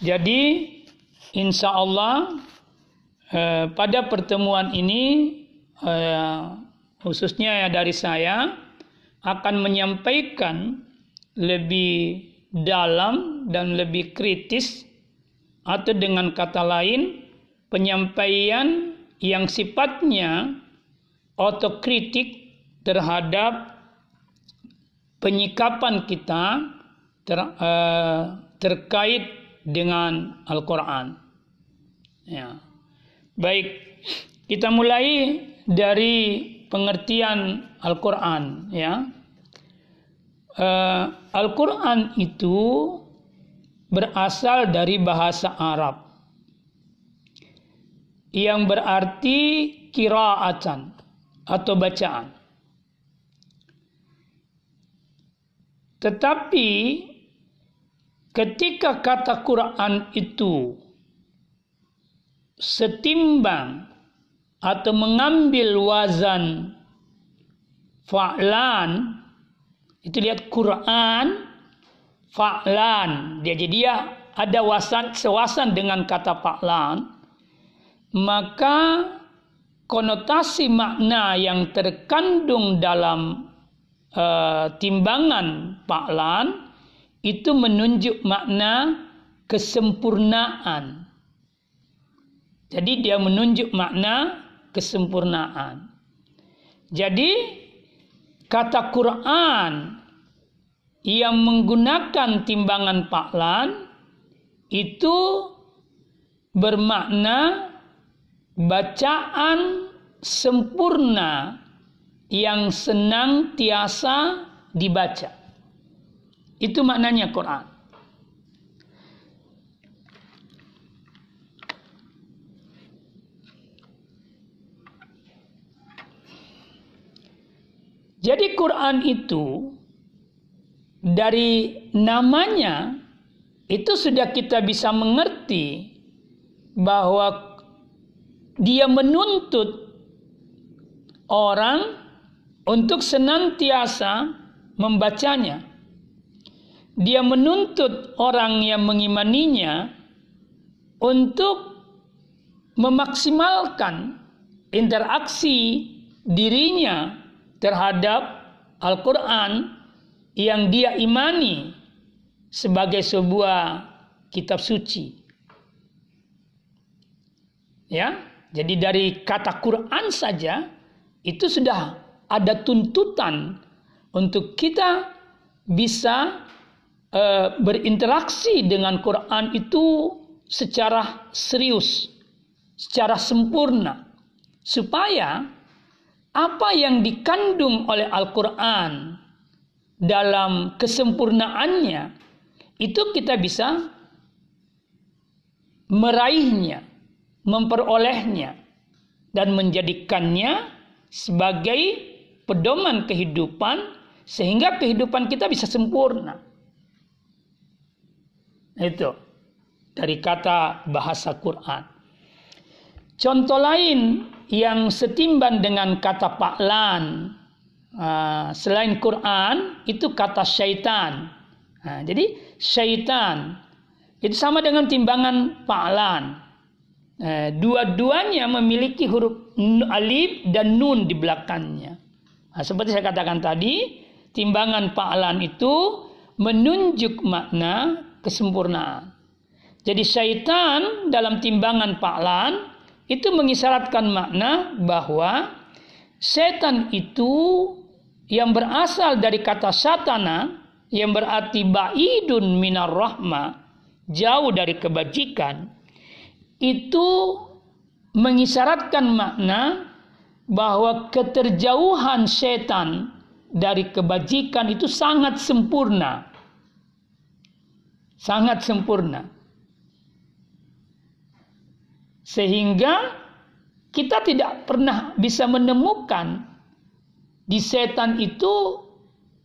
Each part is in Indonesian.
Jadi insya Allah eh, pada pertemuan ini eh, khususnya ya dari saya akan menyampaikan lebih dalam dan lebih kritis atau dengan kata lain penyampaian yang sifatnya otokritik terhadap penyikapan kita ter, uh, terkait dengan Al-Quran. Ya. Baik, kita mulai dari pengertian Al-Quran. Ya. Uh, Al-Quran itu berasal dari bahasa Arab yang berarti kiraatan atau bacaan. Tetapi ketika kata Quran itu setimbang atau mengambil wazan fa'lan itu lihat Quran fa'lan. Dia jadi dia ada wasan sewasan dengan kata fa'lan. Maka konotasi makna yang terkandung dalam uh, timbangan Lan itu menunjuk makna kesempurnaan. Jadi dia menunjuk makna kesempurnaan. Jadi kata Quran yang menggunakan timbangan Lan itu bermakna bacaan sempurna yang senang tiasa dibaca. Itu maknanya Quran. Jadi Quran itu dari namanya itu sudah kita bisa mengerti bahwa dia menuntut orang untuk senantiasa membacanya. Dia menuntut orang yang mengimaninya untuk memaksimalkan interaksi dirinya terhadap Al-Quran yang dia imani sebagai sebuah kitab suci. Ya, jadi dari kata Quran saja itu sudah ada tuntutan untuk kita bisa uh, berinteraksi dengan Quran itu secara serius, secara sempurna, supaya apa yang dikandung oleh Al-Quran dalam kesempurnaannya itu kita bisa meraihnya, memperolehnya, dan menjadikannya sebagai pedoman kehidupan sehingga kehidupan kita bisa sempurna. Itu dari kata bahasa Quran. Contoh lain yang setimbang dengan kata paklan uh, selain Quran itu kata syaitan. Nah, jadi syaitan itu sama dengan timbangan paklan. Uh, dua-duanya memiliki huruf alif dan nun di belakangnya. Nah, seperti saya katakan tadi, timbangan pa'lan itu menunjuk makna kesempurnaan. Jadi syaitan dalam timbangan pa'lan itu mengisyaratkan makna bahwa setan itu yang berasal dari kata satana yang berarti ba'idun minar rahma jauh dari kebajikan itu mengisyaratkan makna bahwa keterjauhan setan dari kebajikan itu sangat sempurna. Sangat sempurna. Sehingga kita tidak pernah bisa menemukan di setan itu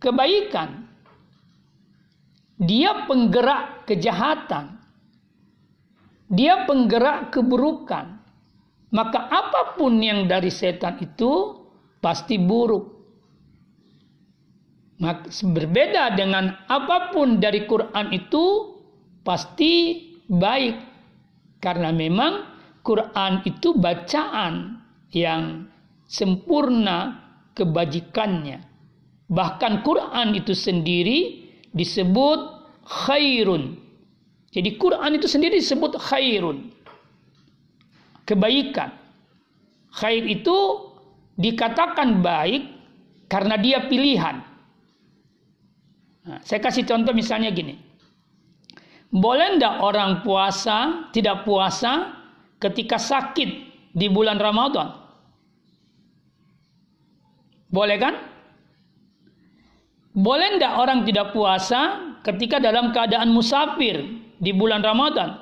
kebaikan. Dia penggerak kejahatan. Dia penggerak keburukan maka apa pun yang dari setan itu pasti buruk. Berbeda dengan apa pun dari Quran itu pasti baik karena memang Quran itu bacaan yang sempurna kebajikannya. Bahkan Quran itu sendiri disebut khairun. Jadi Quran itu sendiri disebut khairun. Kebaikan. Khair itu dikatakan baik karena dia pilihan. Nah, saya kasih contoh misalnya gini. Boleh tidak orang puasa, tidak puasa ketika sakit di bulan Ramadan? Boleh kan? Boleh tidak orang tidak puasa ketika dalam keadaan musafir di bulan Ramadan?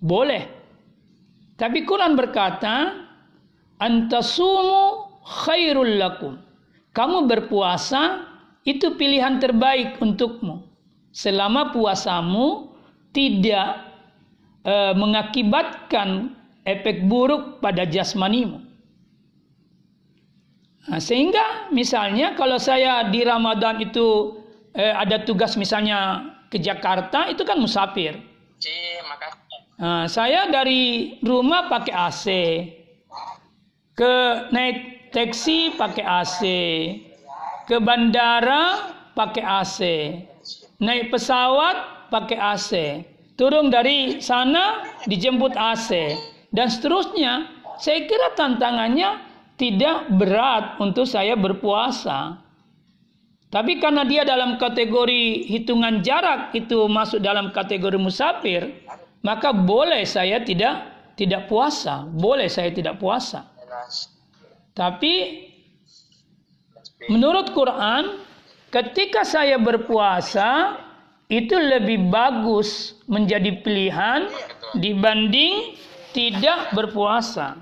Boleh. Tapi Quran berkata, antasumu khairul lakum. Kamu berpuasa itu pilihan terbaik untukmu. Selama puasamu tidak e, mengakibatkan efek buruk pada jasmanimu. Nah, sehingga misalnya kalau saya di Ramadan itu eh, ada tugas misalnya ke Jakarta itu kan musafir. Nah, saya dari rumah pakai AC, ke naik taksi pakai AC, ke bandara pakai AC, naik pesawat pakai AC, turun dari sana dijemput AC, dan seterusnya. Saya kira tantangannya tidak berat untuk saya berpuasa. Tapi karena dia dalam kategori hitungan jarak itu masuk dalam kategori musafir, maka boleh saya tidak tidak puasa, boleh saya tidak puasa. Tapi menurut Quran, ketika saya berpuasa itu lebih bagus menjadi pilihan dibanding tidak berpuasa.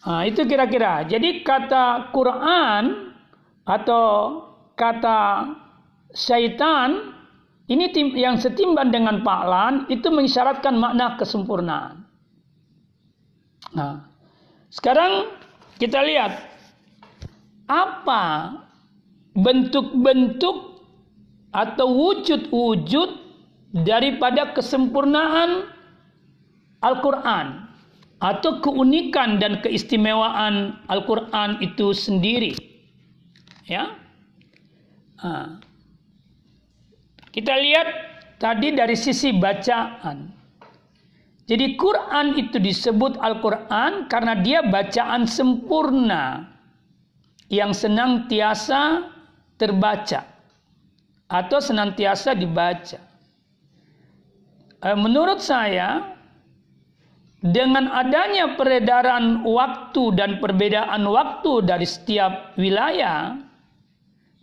Nah, itu kira-kira. Jadi kata Quran atau kata syaitan ini yang setimbang dengan paklan itu mengisyaratkan makna kesempurnaan. Nah, sekarang kita lihat apa bentuk-bentuk atau wujud-wujud daripada kesempurnaan Al-Quran atau keunikan dan keistimewaan Al-Quran itu sendiri. Ya, kita lihat tadi dari sisi bacaan. Jadi Quran itu disebut Al-Quran karena dia bacaan sempurna yang senantiasa terbaca atau senantiasa dibaca. Eh, menurut saya dengan adanya peredaran waktu dan perbedaan waktu dari setiap wilayah,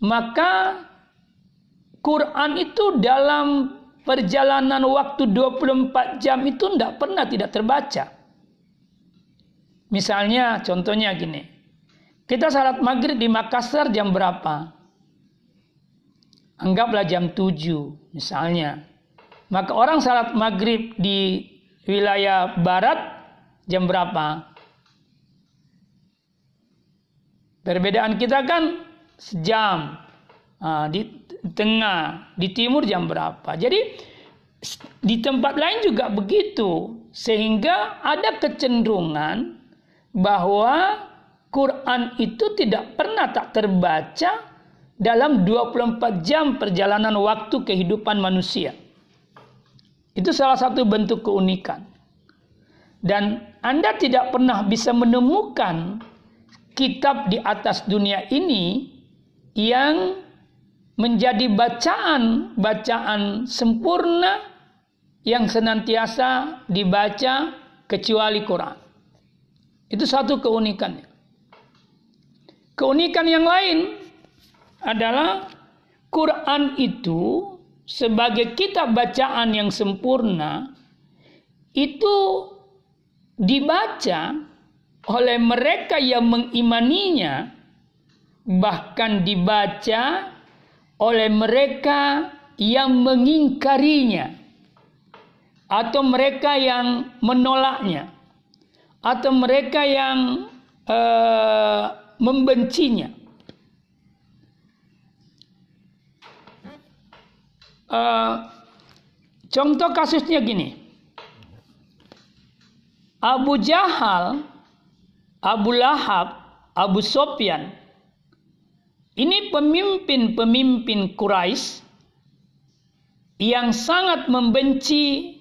maka Quran itu dalam perjalanan waktu 24 jam itu tidak pernah tidak terbaca. Misalnya contohnya gini. Kita salat maghrib di Makassar jam berapa? Anggaplah jam 7 misalnya. Maka orang salat maghrib di wilayah barat jam berapa? Perbedaan kita kan sejam. Nah, di tengah, di timur jam berapa? Jadi di tempat lain juga begitu. Sehingga ada kecenderungan bahwa Quran itu tidak pernah tak terbaca dalam 24 jam perjalanan waktu kehidupan manusia. Itu salah satu bentuk keunikan. Dan Anda tidak pernah bisa menemukan kitab di atas dunia ini yang menjadi bacaan-bacaan sempurna yang senantiasa dibaca kecuali Quran. Itu satu keunikannya. Keunikan yang lain adalah Quran itu sebagai kitab bacaan yang sempurna itu dibaca oleh mereka yang mengimaninya bahkan dibaca oleh mereka yang mengingkarinya atau mereka yang menolaknya atau mereka yang uh, membencinya uh, Contoh kasusnya gini. Abu Jahal, Abu Lahab, Abu Sofyan. Ini pemimpin-pemimpin Quraisy yang sangat membenci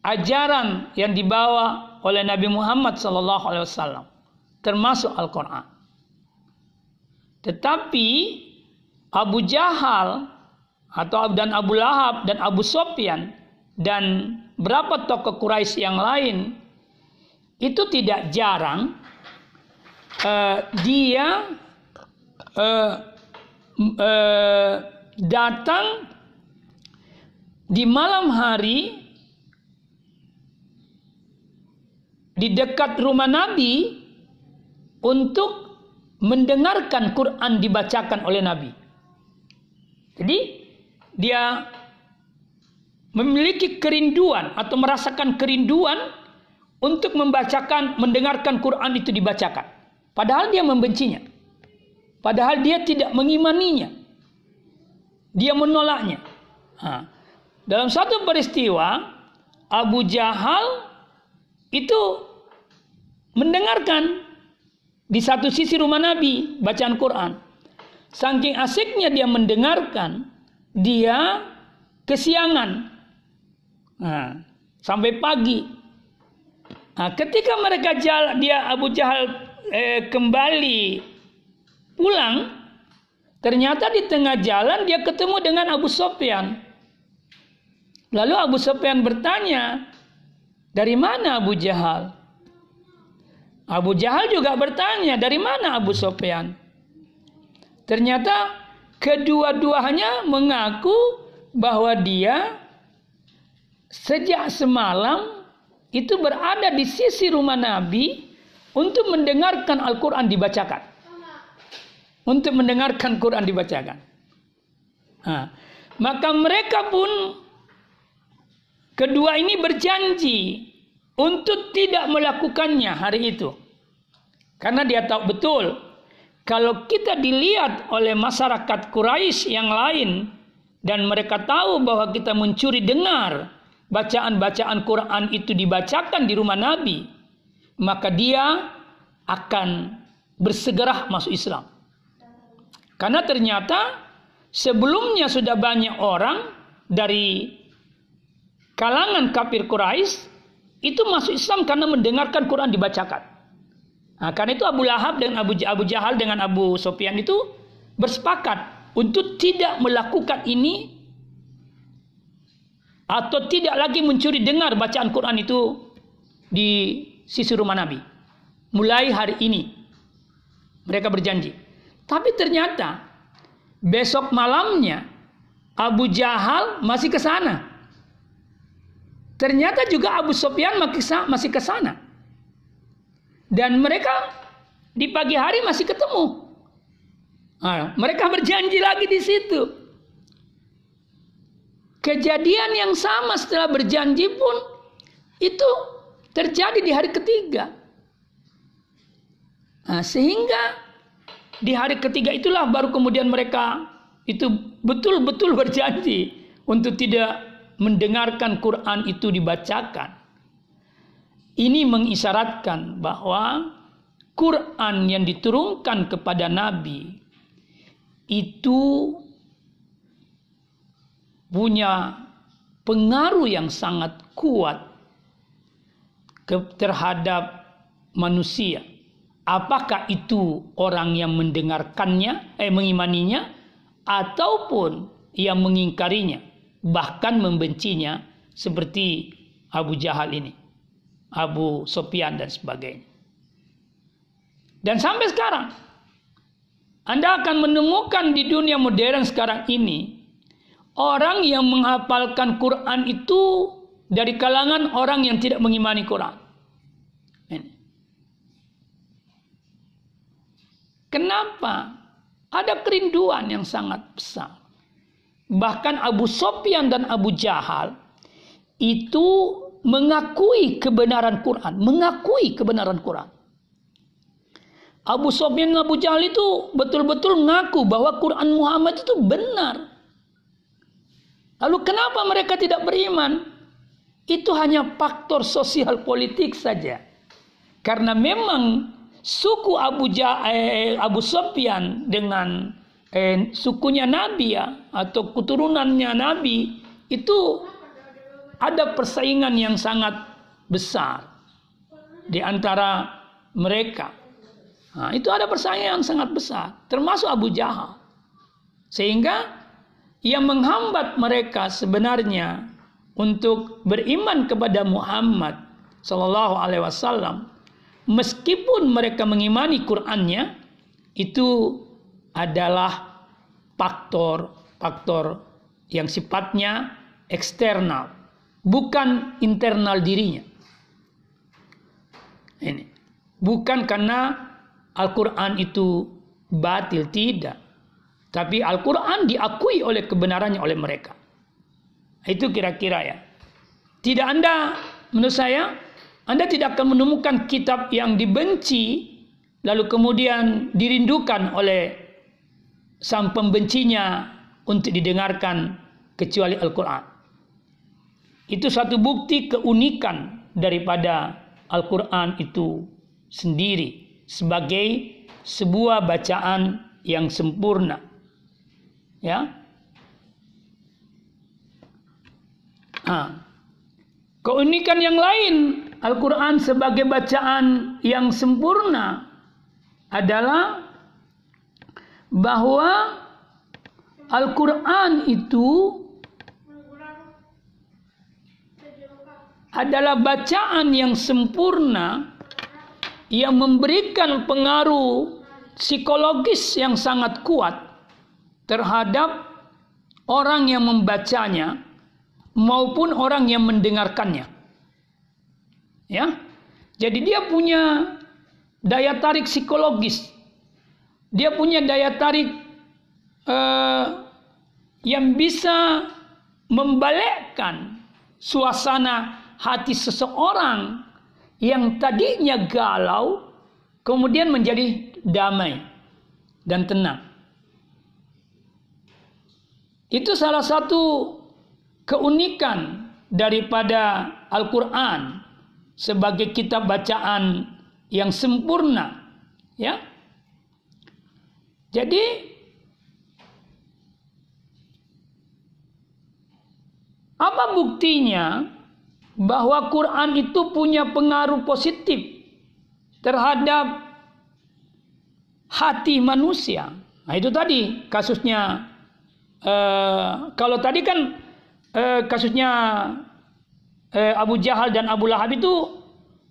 ajaran yang dibawa oleh Nabi Muhammad SAW, termasuk Al-Quran. Tetapi Abu Jahal atau dan Abu Lahab dan Abu Sofyan dan berapa tokoh Quraisy yang lain itu tidak jarang uh, dia uh, uh, datang di malam hari di dekat rumah Nabi untuk mendengarkan Quran dibacakan oleh Nabi. Jadi dia memiliki kerinduan atau merasakan kerinduan untuk membacakan, mendengarkan Quran itu dibacakan. Padahal dia membencinya. Padahal dia tidak mengimaninya. Dia menolaknya. Ha. Dalam satu peristiwa, Abu Jahal itu mendengarkan di satu sisi rumah Nabi bacaan Quran. Saking asiknya dia mendengarkan, dia kesiangan. Nah, sampai pagi Nah, ketika mereka jalan, dia Abu Jahal eh, kembali pulang, ternyata di tengah jalan dia ketemu dengan Abu Sofyan. Lalu Abu Sofyan bertanya, dari mana Abu Jahal? Abu Jahal juga bertanya, dari mana Abu Sofyan? Ternyata kedua-duanya mengaku bahwa dia sejak semalam itu berada di sisi rumah Nabi untuk mendengarkan Al-Quran dibacakan. Untuk mendengarkan Quran dibacakan. Nah, maka mereka pun kedua ini berjanji untuk tidak melakukannya hari itu. Karena dia tahu betul kalau kita dilihat oleh masyarakat Quraisy yang lain dan mereka tahu bahwa kita mencuri dengar bacaan-bacaan Quran itu dibacakan di rumah Nabi, maka dia akan bersegera masuk Islam. Karena ternyata sebelumnya sudah banyak orang dari kalangan kafir Quraisy itu masuk Islam karena mendengarkan Quran dibacakan. Nah, karena itu Abu Lahab dan Abu, Abu Jahal dengan Abu Sofyan itu bersepakat untuk tidak melakukan ini atau tidak lagi mencuri dengar bacaan Quran itu di sisi rumah Nabi. Mulai hari ini mereka berjanji. Tapi ternyata besok malamnya Abu Jahal masih ke sana. Ternyata juga Abu Sofyan masih ke sana. Dan mereka di pagi hari masih ketemu. Nah, mereka berjanji lagi di situ. Kejadian yang sama setelah berjanji pun itu terjadi di hari ketiga. Nah, sehingga di hari ketiga itulah baru kemudian mereka itu betul-betul berjanji untuk tidak mendengarkan Quran itu dibacakan. Ini mengisyaratkan bahwa Quran yang diturunkan kepada Nabi itu punya pengaruh yang sangat kuat terhadap manusia. Apakah itu orang yang mendengarkannya, eh mengimaninya, ataupun yang mengingkarinya, bahkan membencinya, seperti Abu Jahal ini, Abu Sofyan dan sebagainya. Dan sampai sekarang, Anda akan menemukan di dunia modern sekarang ini Orang yang menghafalkan Quran itu dari kalangan orang yang tidak mengimani Quran. Kenapa? Ada kerinduan yang sangat besar. Bahkan Abu Sofyan dan Abu Jahal itu mengakui kebenaran Quran, mengakui kebenaran Quran. Abu Sofyan dan Abu Jahal itu betul-betul ngaku bahwa Quran Muhammad itu benar. Lalu kenapa mereka tidak beriman? Itu hanya faktor sosial politik saja. Karena memang suku Abu ja, eh, Abu Sofyan dengan eh, sukunya Nabi ya atau keturunannya Nabi itu ada persaingan yang sangat besar di antara mereka. Nah, itu ada persaingan yang sangat besar, termasuk Abu Jahal. Sehingga yang menghambat mereka sebenarnya untuk beriman kepada Muhammad Sallallahu Alaihi Wasallam meskipun mereka mengimani Qur'annya itu adalah faktor-faktor yang sifatnya eksternal, bukan internal dirinya. Ini bukan karena Al-Quran itu batil, tidak. Tapi Al-Quran diakui oleh kebenarannya oleh mereka. Itu kira-kira ya. Tidak Anda, menurut saya, anda tidak akan menemukan kitab yang dibenci lalu kemudian dirindukan oleh sang pembencinya untuk didengarkan kecuali Al-Quran. Itu satu bukti keunikan daripada Al-Quran itu sendiri sebagai sebuah bacaan yang sempurna. Ya. Nah, keunikan yang lain Al-Quran sebagai bacaan yang sempurna adalah bahwa Al-Quran itu adalah bacaan yang sempurna yang memberikan pengaruh psikologis yang sangat kuat terhadap orang yang membacanya maupun orang yang mendengarkannya. Ya. Jadi dia punya daya tarik psikologis. Dia punya daya tarik uh, yang bisa membalikkan suasana hati seseorang yang tadinya galau kemudian menjadi damai dan tenang. Itu salah satu keunikan daripada Al-Quran sebagai kitab bacaan yang sempurna ya. Jadi apa buktinya bahwa Quran itu punya pengaruh positif terhadap hati manusia? Nah itu tadi kasusnya uh, kalau tadi kan uh, kasusnya eh, Abu Jahal dan Abu Lahab itu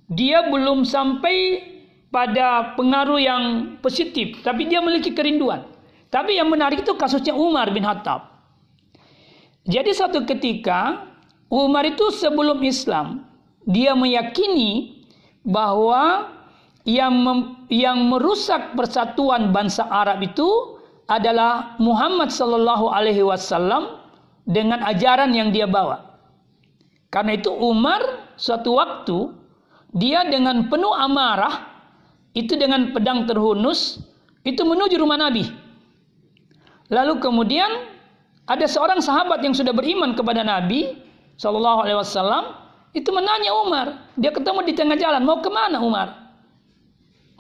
dia belum sampai pada pengaruh yang positif, tapi dia memiliki kerinduan. Tapi yang menarik itu kasusnya Umar bin Khattab. Jadi suatu ketika Umar itu sebelum Islam dia meyakini bahwa yang mem, yang merusak persatuan bangsa Arab itu adalah Muhammad sallallahu alaihi wasallam dengan ajaran yang dia bawa. Karena itu Umar suatu waktu dia dengan penuh amarah itu dengan pedang terhunus itu menuju rumah Nabi. Lalu kemudian ada seorang sahabat yang sudah beriman kepada Nabi Shallallahu Alaihi Wasallam itu menanya Umar. Dia ketemu di tengah jalan mau ke mana Umar?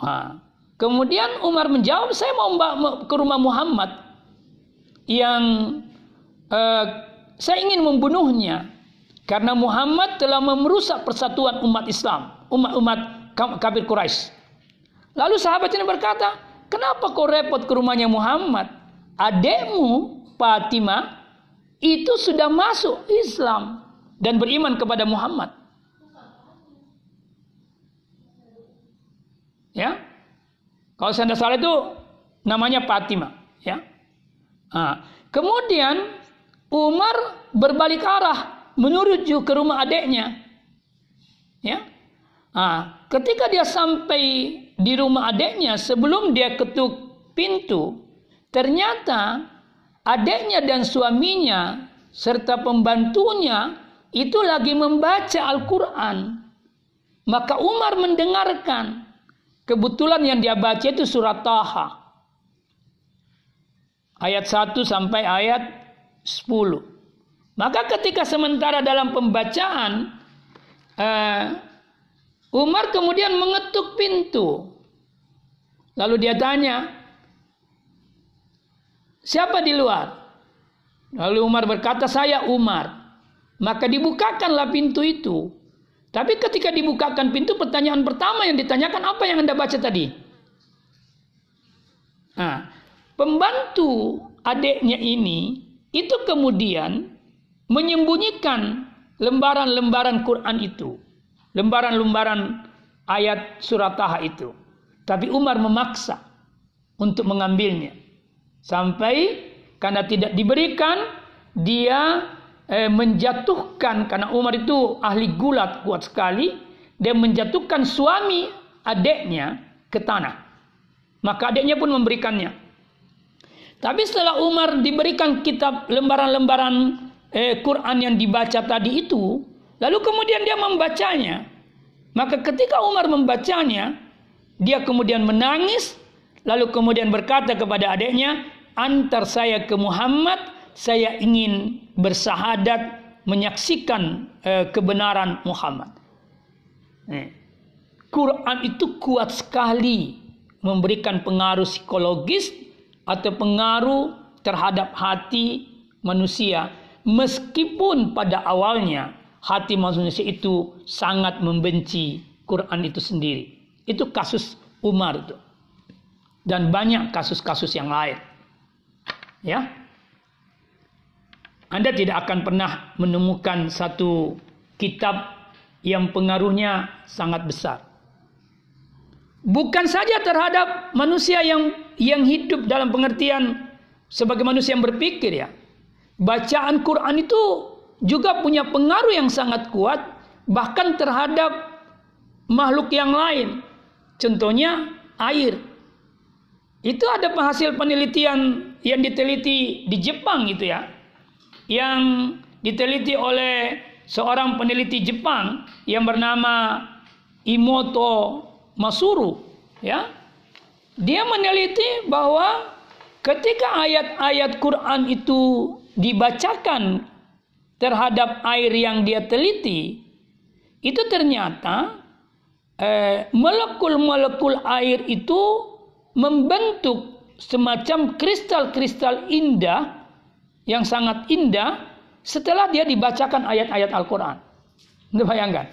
Nah, kemudian Umar menjawab saya mau ke rumah Muhammad yang uh, saya ingin membunuhnya karena Muhammad telah merusak persatuan umat Islam, umat-umat kafir Quraisy. Lalu sahabat ini berkata, kenapa kau repot ke rumahnya Muhammad? Adekmu Fatimah itu sudah masuk Islam dan beriman kepada Muhammad. Ya, kalau saya tidak salah itu namanya Fatimah. Ya, nah, kemudian Umar berbalik arah menuju ke rumah adiknya. Ya. Nah, ketika dia sampai di rumah adiknya sebelum dia ketuk pintu, ternyata adiknya dan suaminya serta pembantunya itu lagi membaca Al-Qur'an. Maka Umar mendengarkan. Kebetulan yang dia baca itu surat Taha. Ayat 1 sampai ayat 10. Maka ketika sementara dalam pembacaan uh, Umar kemudian mengetuk pintu. Lalu dia tanya, "Siapa di luar?" Lalu Umar berkata, "Saya Umar." Maka dibukakanlah pintu itu. Tapi ketika dibukakan pintu, pertanyaan pertama yang ditanyakan apa yang Anda baca tadi? Nah, pembantu adiknya ini itu kemudian menyembunyikan lembaran-lembaran Quran itu. Lembaran-lembaran ayat surat Taha itu. Tapi Umar memaksa untuk mengambilnya. Sampai karena tidak diberikan, dia eh, menjatuhkan karena Umar itu ahli gulat kuat sekali dia menjatuhkan suami adiknya ke tanah maka adiknya pun memberikannya tapi setelah Umar diberikan kitab lembaran-lembaran eh, Quran yang dibaca tadi itu lalu kemudian dia membacanya maka ketika Umar membacanya dia kemudian menangis lalu kemudian berkata kepada adiknya antar saya ke Muhammad saya ingin bersahadat menyaksikan eh, kebenaran Muhammad. Eh. Quran itu kuat sekali memberikan pengaruh psikologis atau pengaruh terhadap hati manusia meskipun pada awalnya hati manusia itu sangat membenci Quran itu sendiri. Itu kasus Umar itu. Dan banyak kasus-kasus yang lain. Ya. Anda tidak akan pernah menemukan satu kitab yang pengaruhnya sangat besar. Bukan saja terhadap manusia yang yang hidup dalam pengertian sebagai manusia yang berpikir ya. Bacaan Quran itu juga punya pengaruh yang sangat kuat bahkan terhadap makhluk yang lain. Contohnya air. Itu ada hasil penelitian yang diteliti di Jepang itu ya yang diteliti oleh seorang peneliti Jepang yang bernama Imoto Masuru ya dia meneliti bahwa ketika ayat-ayat Quran itu dibacakan terhadap air yang dia teliti itu ternyata eh, molekul-molekul air itu membentuk semacam kristal-kristal indah yang sangat indah setelah dia dibacakan ayat-ayat Al-Quran. Anda bayangkan.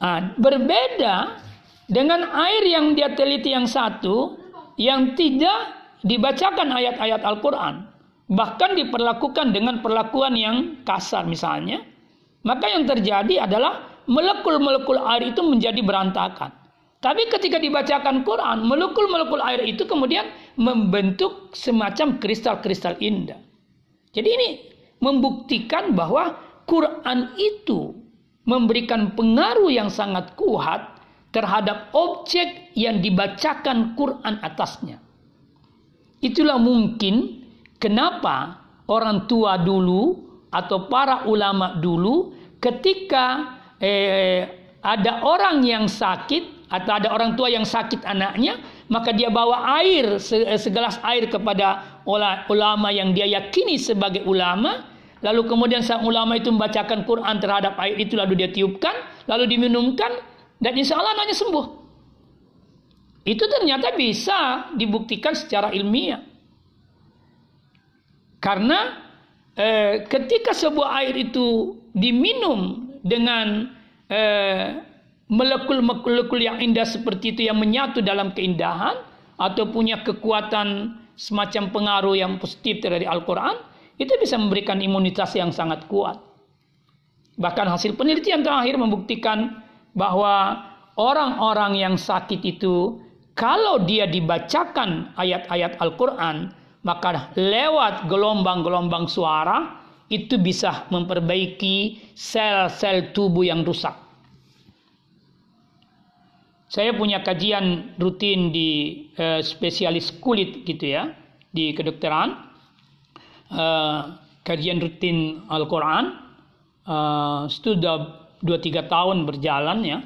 Nah, berbeda dengan air yang dia teliti yang satu yang tidak dibacakan ayat-ayat Al-Quran. Bahkan diperlakukan dengan perlakuan yang kasar misalnya. Maka yang terjadi adalah molekul-molekul air itu menjadi berantakan. Tapi ketika dibacakan Quran, molekul-molekul air itu kemudian membentuk semacam kristal-kristal indah. Jadi ini membuktikan bahwa Quran itu memberikan pengaruh yang sangat kuat terhadap objek yang dibacakan Quran atasnya. Itulah mungkin kenapa orang tua dulu atau para ulama dulu ketika eh, ada orang yang sakit atau ada orang tua yang sakit anaknya, maka dia bawa air eh, segelas air kepada ulama yang dia yakini sebagai ulama, lalu kemudian sang ulama itu membacakan Quran terhadap air itu lalu dia tiupkan, lalu diminumkan dan insya Allah anaknya sembuh. Itu ternyata bisa dibuktikan secara ilmiah. Karena eh, ketika sebuah air itu diminum dengan eh, molekul-molekul yang indah seperti itu yang menyatu dalam keindahan atau punya kekuatan semacam pengaruh yang positif dari Al-Quran itu bisa memberikan imunitas yang sangat kuat. Bahkan hasil penelitian terakhir membuktikan bahwa orang-orang yang sakit itu kalau dia dibacakan ayat-ayat Al-Quran maka lewat gelombang-gelombang suara itu bisa memperbaiki sel-sel tubuh yang rusak. Saya punya kajian rutin di uh, spesialis kulit gitu ya di kedokteran. Uh, kajian rutin Al-Quran uh, sudah 2-3 tahun berjalan ya.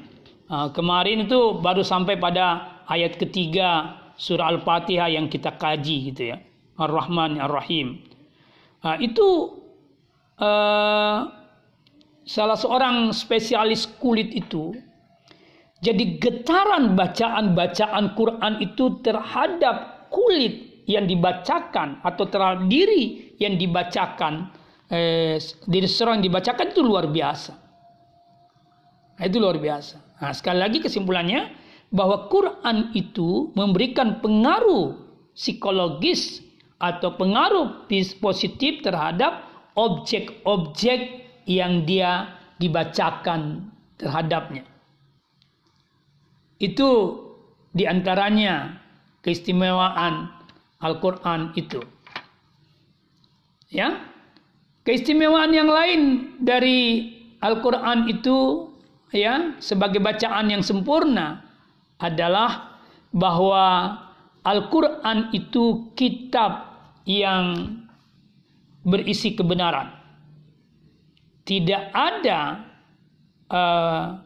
Uh, kemarin itu baru sampai pada ayat ketiga surah Al-Fatihah yang kita kaji gitu ya. Ar-Rahman Ar-Rahim. Uh, itu uh, salah seorang spesialis kulit itu jadi getaran bacaan-bacaan Quran itu terhadap kulit yang dibacakan atau terhadap diri yang dibacakan eh, diri seorang yang dibacakan itu luar biasa. Nah, itu luar biasa. Nah, sekali lagi kesimpulannya bahwa Quran itu memberikan pengaruh psikologis atau pengaruh positif terhadap objek-objek yang dia dibacakan terhadapnya. Itu di antaranya keistimewaan Al-Quran itu. Ya, keistimewaan yang lain dari Al-Quran itu ya sebagai bacaan yang sempurna adalah bahwa Al-Quran itu kitab yang berisi kebenaran tidak ada uh,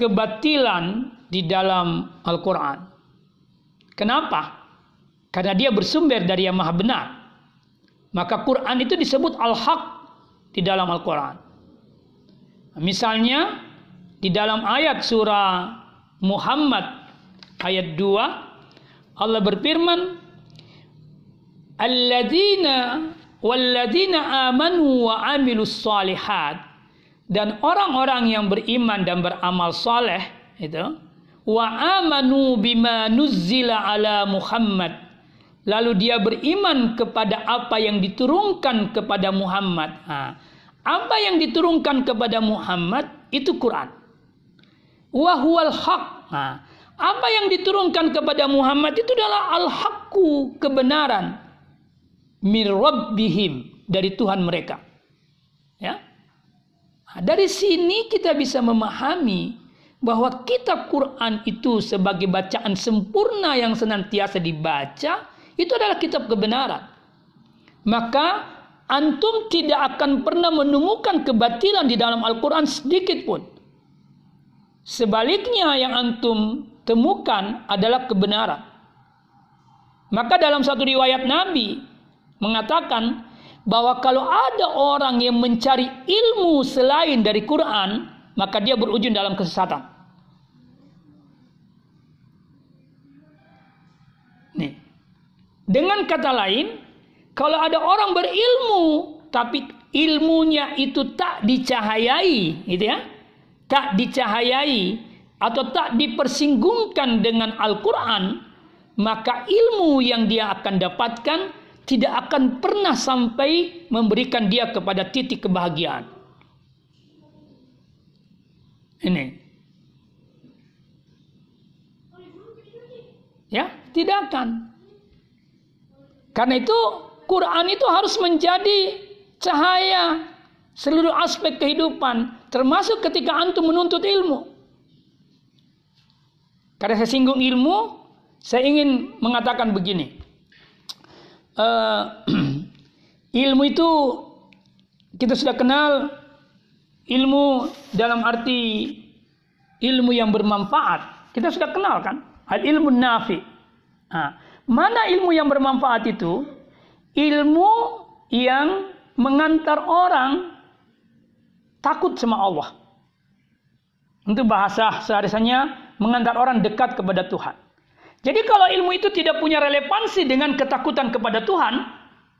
kebatilan di dalam Al-Quran. Kenapa? Karena dia bersumber dari yang maha benar. Maka Quran itu disebut Al-Haq di dalam Al-Quran. Misalnya di dalam ayat surah Muhammad ayat 2 Allah berfirman Alladzina walladzina amanu wa amilus salihat dan orang-orang yang beriman dan beramal saleh itu wa amanu bima nuzzila ala Muhammad. Lalu dia beriman kepada apa yang diturunkan kepada Muhammad. Ha. apa yang diturunkan kepada Muhammad itu Quran. Wa huwal haq. Ha. apa yang diturunkan kepada Muhammad itu adalah al-haqqu kebenaran min rabbihim dari Tuhan mereka. Ya. Nah, dari sini kita bisa memahami bahwa kitab Quran itu sebagai bacaan sempurna yang senantiasa dibaca itu adalah kitab kebenaran. Maka antum tidak akan pernah menemukan kebatilan di dalam Al-Quran sedikit pun. Sebaliknya yang antum temukan adalah kebenaran. Maka dalam satu riwayat Nabi mengatakan bahwa kalau ada orang yang mencari ilmu selain dari Quran, maka dia berujung dalam kesesatan. Nih. Dengan kata lain, kalau ada orang berilmu tapi ilmunya itu tak dicahayai, gitu ya. Tak dicahayai atau tak dipersinggungkan dengan Al-Qur'an, maka ilmu yang dia akan dapatkan tidak akan pernah sampai memberikan dia kepada titik kebahagiaan. Ini. Ya, tidak akan. Karena itu Quran itu harus menjadi cahaya seluruh aspek kehidupan, termasuk ketika antum menuntut ilmu. Karena saya singgung ilmu, saya ingin mengatakan begini uh, ilmu itu kita sudah kenal ilmu dalam arti ilmu yang bermanfaat. Kita sudah kenal kan? Al ilmu nafi. Nah, mana ilmu yang bermanfaat itu? Ilmu yang mengantar orang takut sama Allah. Untuk bahasa sehari-harinya mengantar orang dekat kepada Tuhan. Jadi kalau ilmu itu tidak punya relevansi dengan ketakutan kepada Tuhan,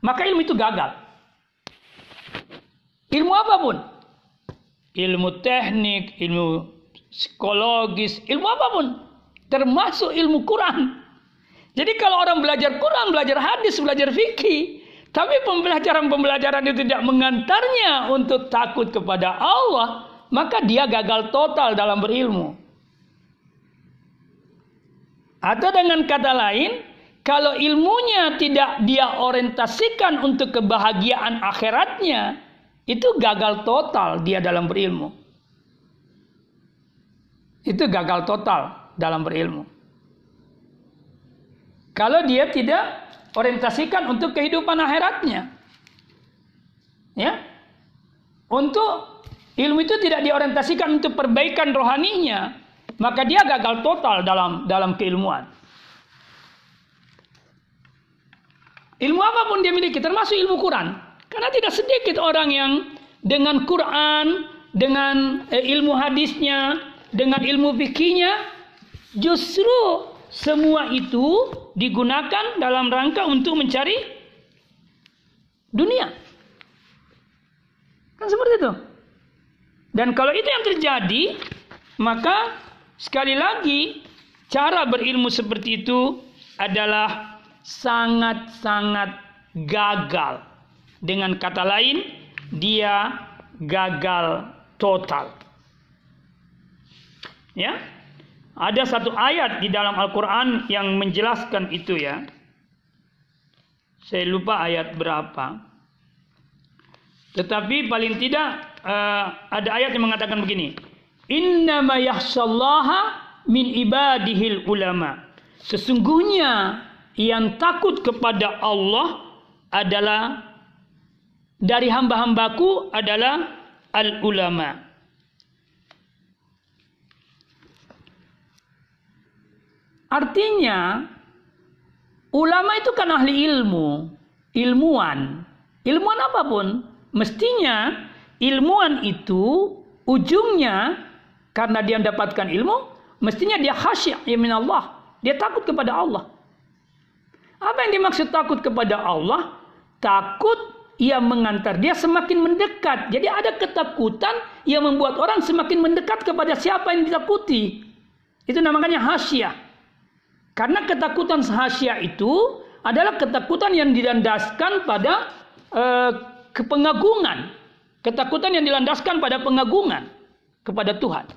maka ilmu itu gagal. Ilmu apa pun. Ilmu teknik, ilmu psikologis, ilmu apa pun. Termasuk ilmu Quran. Jadi kalau orang belajar Quran, belajar hadis, belajar fikih, tapi pembelajaran-pembelajaran itu tidak mengantarnya untuk takut kepada Allah, maka dia gagal total dalam berilmu. Atau dengan kata lain, kalau ilmunya tidak dia orientasikan untuk kebahagiaan akhiratnya, itu gagal total dia dalam berilmu. Itu gagal total dalam berilmu. Kalau dia tidak orientasikan untuk kehidupan akhiratnya. Ya. Untuk ilmu itu tidak diorientasikan untuk perbaikan rohaninya, maka dia gagal total dalam dalam keilmuan. Ilmu apa pun dia miliki, termasuk ilmu Quran. Karena tidak sedikit orang yang dengan Quran, dengan eh, ilmu hadisnya, dengan ilmu fikihnya, justru semua itu digunakan dalam rangka untuk mencari dunia. Kan seperti itu. Dan kalau itu yang terjadi, maka sekali lagi cara berilmu seperti itu adalah sangat-sangat gagal. Dengan kata lain, dia gagal total. Ya. Ada satu ayat di dalam Al-Qur'an yang menjelaskan itu ya. Saya lupa ayat berapa. Tetapi paling tidak uh, ada ayat yang mengatakan begini. Innama yahsallaha min ibadihil ulama. Sesungguhnya yang takut kepada Allah adalah dari hamba-hambaku adalah al-ulama. Artinya ulama itu kan ahli ilmu, ilmuwan. Ilmuwan apa pun, mestinya ilmuwan itu ujungnya karena dia mendapatkan ilmu, mestinya dia khasyah ya Allah. Dia takut kepada Allah. Apa yang dimaksud takut kepada Allah? Takut ia mengantar dia semakin mendekat. Jadi ada ketakutan yang membuat orang semakin mendekat kepada siapa yang ditakuti. Itu namanya hasyah. Karena ketakutan hasyah itu adalah ketakutan yang dilandaskan pada uh, kepengagungan. Ketakutan yang dilandaskan pada pengagungan kepada Tuhan.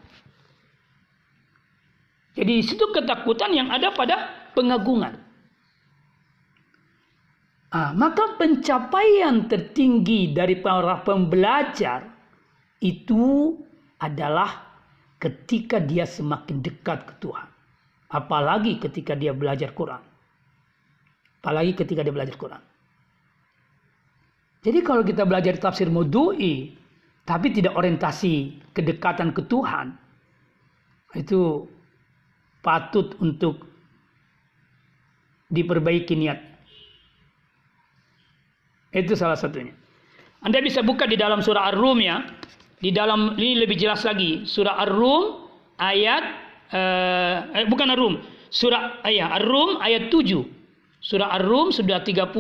Jadi situ ketakutan yang ada pada pengagungan. Ah, maka pencapaian tertinggi dari para pembelajar itu adalah ketika dia semakin dekat ke Tuhan. Apalagi ketika dia belajar Quran. Apalagi ketika dia belajar Quran. Jadi kalau kita belajar tafsir mudui, tapi tidak orientasi kedekatan ke Tuhan, itu patut untuk diperbaiki niat itu salah satunya. Anda bisa buka di dalam surah Ar-Rum ya. Di dalam ini lebih jelas lagi. Surah Ar-Rum ayat uh, eh, bukan Ar-Rum. Surah ayat Ar-Rum ayat 7. Surah Ar-Rum sudah 30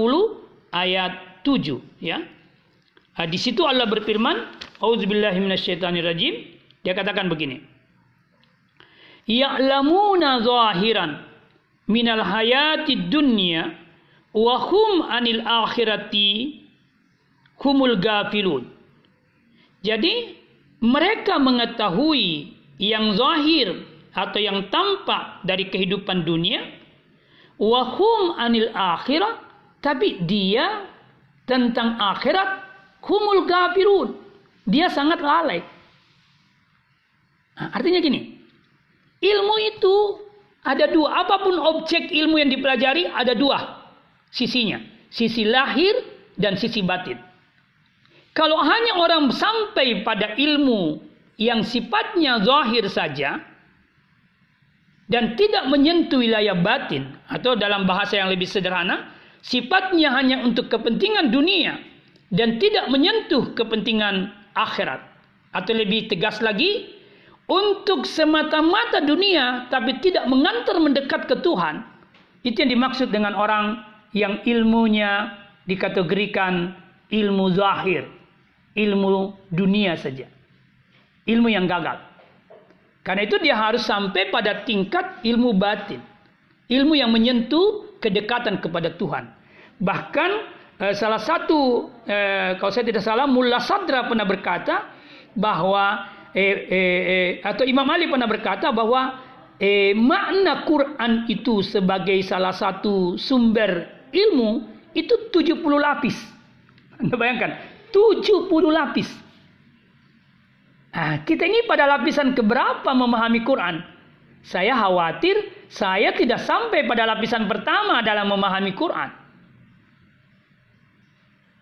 ayat 7 ya. Nah, di situ Allah berfirman, "Auzubillahi minasyaitonirrajim." Dia katakan begini. Ya'lamuna zahiran minal hayati dunya Wahum anil akhirati humul gafilun. Jadi mereka mengetahui yang zahir atau yang tampak dari kehidupan dunia. Wahum anil akhirat. Tapi dia tentang akhirat humul gafilun. Dia sangat lalai. Nah, artinya gini. Ilmu itu ada dua. Apa pun objek ilmu yang dipelajari ada dua sisinya, sisi lahir dan sisi batin. Kalau hanya orang sampai pada ilmu yang sifatnya zahir saja dan tidak menyentuh wilayah batin atau dalam bahasa yang lebih sederhana, sifatnya hanya untuk kepentingan dunia dan tidak menyentuh kepentingan akhirat atau lebih tegas lagi untuk semata-mata dunia tapi tidak mengantar mendekat ke Tuhan. Itu yang dimaksud dengan orang yang ilmunya dikategorikan ilmu zahir, ilmu dunia saja. Ilmu yang gagal. Karena itu dia harus sampai pada tingkat ilmu batin. Ilmu yang menyentuh kedekatan kepada Tuhan. Bahkan eh, salah satu eh, kalau saya tidak salah Mullah Sadra pernah berkata bahwa eh, eh, eh, atau Imam Ali pernah berkata bahwa eh, makna Quran itu sebagai salah satu sumber ilmu itu 70 lapis. Anda bayangkan, 70 lapis. Nah, kita ini pada lapisan keberapa memahami Quran? Saya khawatir saya tidak sampai pada lapisan pertama dalam memahami Quran.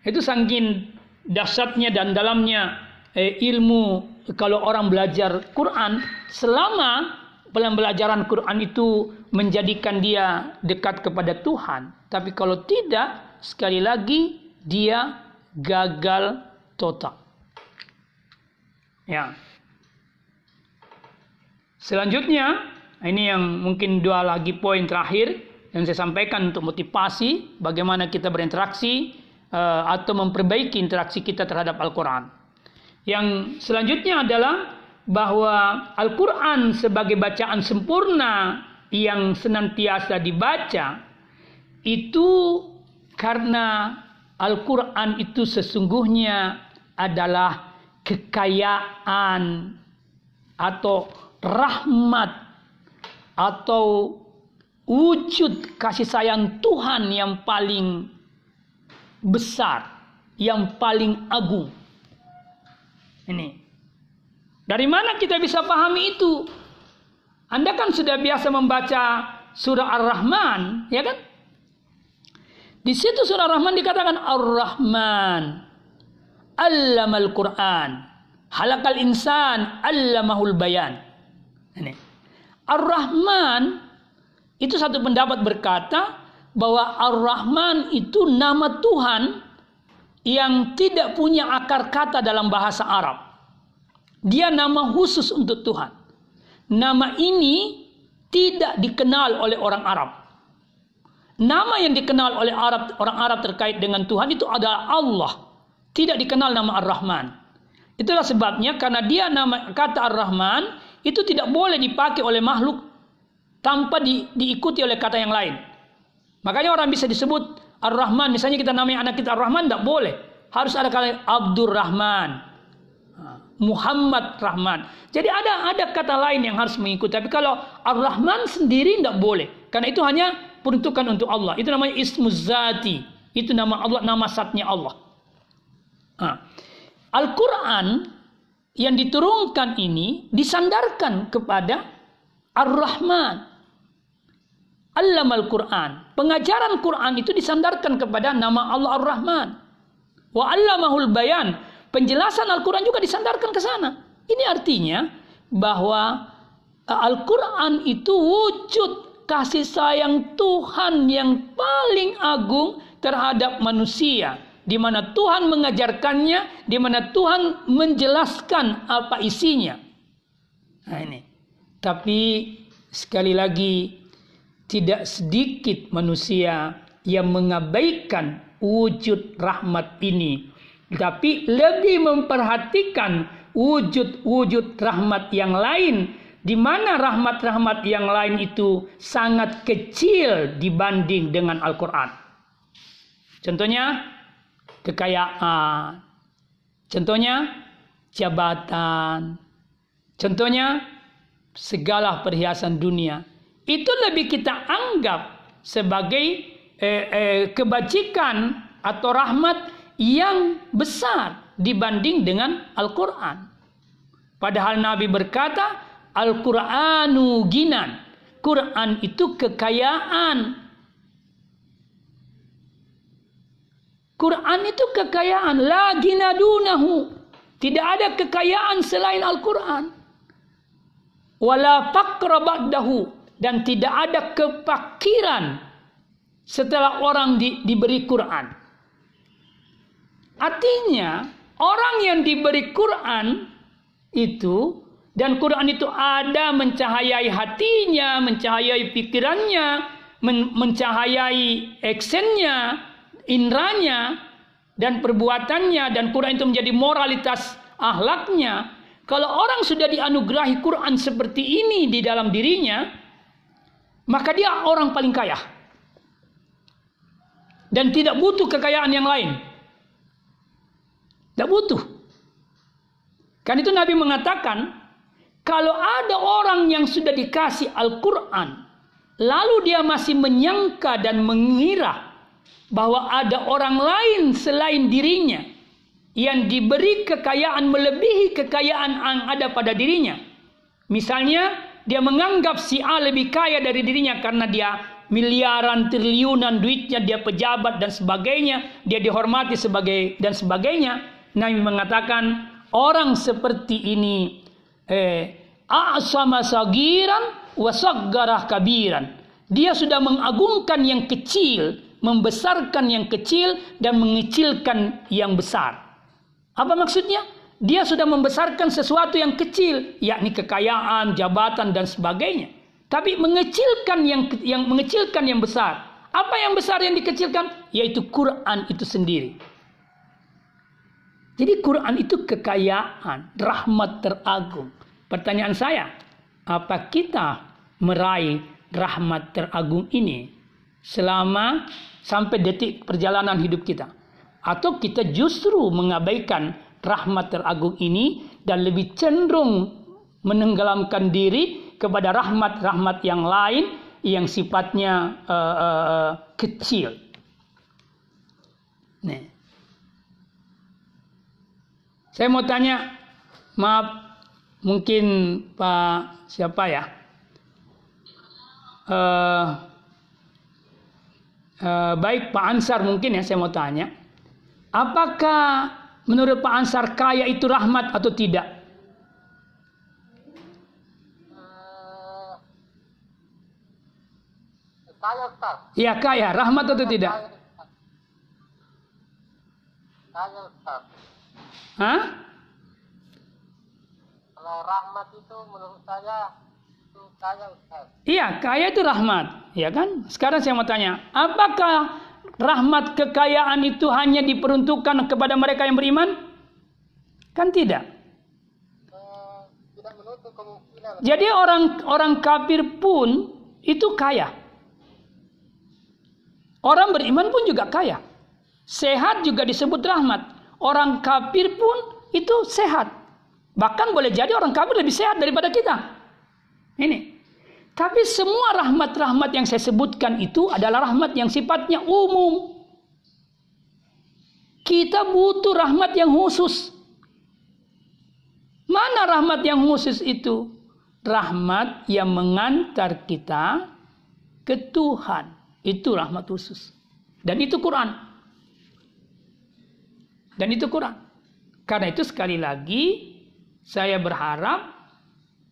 Itu saking dasarnya dan dalamnya eh, ilmu kalau orang belajar Quran selama pembelajaran Quran itu menjadikan dia dekat kepada Tuhan. Tapi kalau tidak, sekali lagi dia gagal total. Ya. Selanjutnya, ini yang mungkin dua lagi poin terakhir yang saya sampaikan untuk motivasi bagaimana kita berinteraksi uh, atau memperbaiki interaksi kita terhadap Al-Quran. Yang selanjutnya adalah bahwa Al-Quran sebagai bacaan sempurna yang senantiasa dibaca itu karena Al-Quran itu sesungguhnya adalah kekayaan atau rahmat atau wujud kasih sayang Tuhan yang paling besar, yang paling agung. Ini. Dari mana kita bisa pahami itu? Anda kan sudah biasa membaca surah Ar-Rahman, ya kan? Di situ surah Ar-Rahman dikatakan Ar-Rahman Allamal Quran Halakal insan allamahul bayan. Ini. Ar-Rahman itu satu pendapat berkata bahwa Ar-Rahman itu nama Tuhan yang tidak punya akar kata dalam bahasa Arab. Dia nama khusus untuk Tuhan. Nama ini tidak dikenal oleh orang Arab. Nama yang dikenal oleh Arab orang Arab terkait dengan Tuhan itu adalah Allah. Tidak dikenal nama Ar-Rahman. Itulah sebabnya karena dia nama kata Ar-Rahman itu tidak boleh dipakai oleh makhluk tanpa di, diikuti oleh kata yang lain. Makanya orang bisa disebut Ar-Rahman, misalnya kita namanya anak kita Ar-Rahman tidak boleh. Harus ada kata Abdur Rahman. Muhammad Rahman. Jadi ada ada kata lain yang harus mengikuti. Tapi kalau Ar-Rahman sendiri tidak boleh. Karena itu hanya peruntukan untuk Allah. Itu namanya Ismuzati. Itu nama Allah, nama satnya Allah. Al-Quran yang diturunkan ini disandarkan kepada Ar-Rahman. Alam Al-Quran. Pengajaran Quran itu disandarkan kepada nama Allah Ar-Rahman. Wa allamahul bayan. Penjelasan Al-Quran juga disandarkan ke sana. Ini artinya bahwa uh, Al-Quran itu wujud kasih sayang Tuhan yang paling agung terhadap manusia di mana Tuhan mengajarkannya, di mana Tuhan menjelaskan apa isinya. Nah ini. Tapi sekali lagi tidak sedikit manusia yang mengabaikan wujud rahmat ini. Tapi lebih memperhatikan wujud-wujud rahmat yang lain di mana rahmat-rahmat yang lain itu sangat kecil dibanding dengan Al-Quran. Contohnya kekayaan. Contohnya jabatan. Contohnya segala perhiasan dunia. Itu lebih kita anggap sebagai eh, eh, kebajikan atau rahmat yang besar dibanding dengan Al-Quran. Padahal Nabi berkata, Al-Quranu ginan. Quran itu kekayaan Quran itu kekayaan. Lagi nadunahu. Tidak ada kekayaan selain Al-Quran. Wala ba'dahu. Dan tidak ada kepakiran setelah orang di, diberi Quran. Artinya, orang yang diberi Quran itu dan Quran itu ada mencahayai hatinya, mencahayai pikirannya, men mencahayai actionnya, indranya dan perbuatannya dan Quran itu menjadi moralitas ahlaknya. Kalau orang sudah dianugerahi Quran seperti ini di dalam dirinya, maka dia orang paling kaya. Dan tidak butuh kekayaan yang lain. Tidak butuh. Kan itu Nabi mengatakan, kalau ada orang yang sudah dikasih Al-Quran, lalu dia masih menyangka dan mengira bahwa ada orang lain selain dirinya yang diberi kekayaan melebihi kekayaan yang ada pada dirinya. Misalnya, dia menganggap si A lebih kaya dari dirinya karena dia miliaran triliunan duitnya, dia pejabat dan sebagainya, dia dihormati sebagai dan sebagainya. Nabi mengatakan orang seperti ini eh a'sama sagiran wa kabiran. Dia sudah mengagungkan yang kecil membesarkan yang kecil dan mengecilkan yang besar. Apa maksudnya? Dia sudah membesarkan sesuatu yang kecil, yakni kekayaan, jabatan dan sebagainya. Tapi mengecilkan yang yang mengecilkan yang besar. Apa yang besar yang dikecilkan? Yaitu Quran itu sendiri. Jadi Quran itu kekayaan, rahmat teragung. Pertanyaan saya, apa kita meraih rahmat teragung ini selama sampai detik perjalanan hidup kita? Atau kita justru mengabaikan rahmat teragung ini dan lebih cenderung menenggelamkan diri kepada rahmat-rahmat yang lain yang sifatnya uh, uh, kecil. Nih. Saya mau tanya, maaf, mungkin Pak siapa ya? Uh, uh, baik Pak Ansar mungkin ya saya mau tanya, apakah Menurut Pak Ansar kaya itu rahmat atau tidak? Kaya Ustaz. Iya kaya, rahmat atau tidak? Kaya Ustaz. Hah? Kalau rahmat itu menurut saya itu kaya Ustaz. Iya, kaya itu rahmat, ya kan? Sekarang saya mau tanya, apakah rahmat kekayaan itu hanya diperuntukkan kepada mereka yang beriman? Kan tidak. Jadi orang orang kafir pun itu kaya. Orang beriman pun juga kaya. Sehat juga disebut rahmat. Orang kafir pun itu sehat. Bahkan boleh jadi orang kafir lebih sehat daripada kita. Ini. Tapi semua rahmat-rahmat yang saya sebutkan itu adalah rahmat yang sifatnya umum. Kita butuh rahmat yang khusus. Mana rahmat yang khusus itu? Rahmat yang mengantar kita ke Tuhan. Itu rahmat khusus. Dan itu Quran. Dan itu Quran. Karena itu sekali lagi saya berharap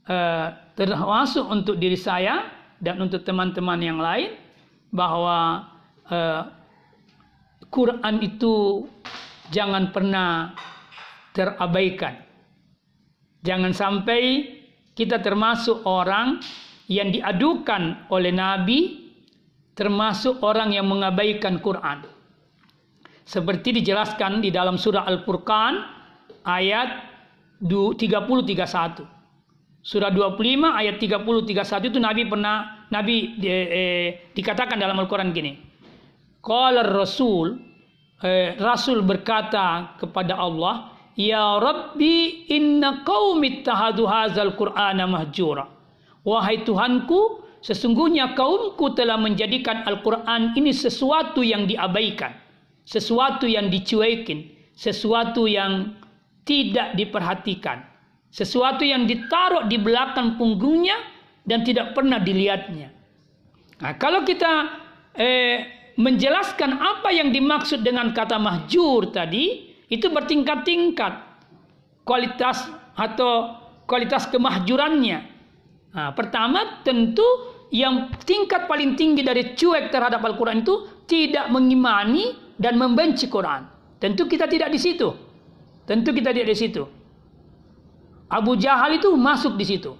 eh, termasuk untuk diri saya dan untuk teman-teman yang lain bahwa uh, Quran itu jangan pernah terabaikan. Jangan sampai kita termasuk orang yang diadukan oleh Nabi, termasuk orang yang mengabaikan Quran. Seperti dijelaskan di dalam surah Al-Furqan ayat 30-31. Surah 25 ayat 30 31 itu Nabi pernah Nabi eh, eh, dikatakan dalam Al-Qur'an gini. Qala Rasul eh, Rasul berkata kepada Allah, "Ya Rabbi, inna qaumi ittahadu hadzal Qur'ana mahjura." Wahai Tuhanku, sesungguhnya kaumku telah menjadikan Al-Qur'an ini sesuatu yang diabaikan, sesuatu yang dicuekin, sesuatu yang tidak diperhatikan. Sesuatu yang ditaruh di belakang punggungnya dan tidak pernah dilihatnya. Nah, kalau kita eh, menjelaskan apa yang dimaksud dengan kata mahjur tadi, itu bertingkat-tingkat kualitas atau kualitas kemahjurannya. Nah, pertama tentu yang tingkat paling tinggi dari cuek terhadap Al-Quran itu tidak mengimani dan membenci Quran. Tentu kita tidak di situ. Tentu kita tidak di situ. Abu Jahal itu masuk di situ.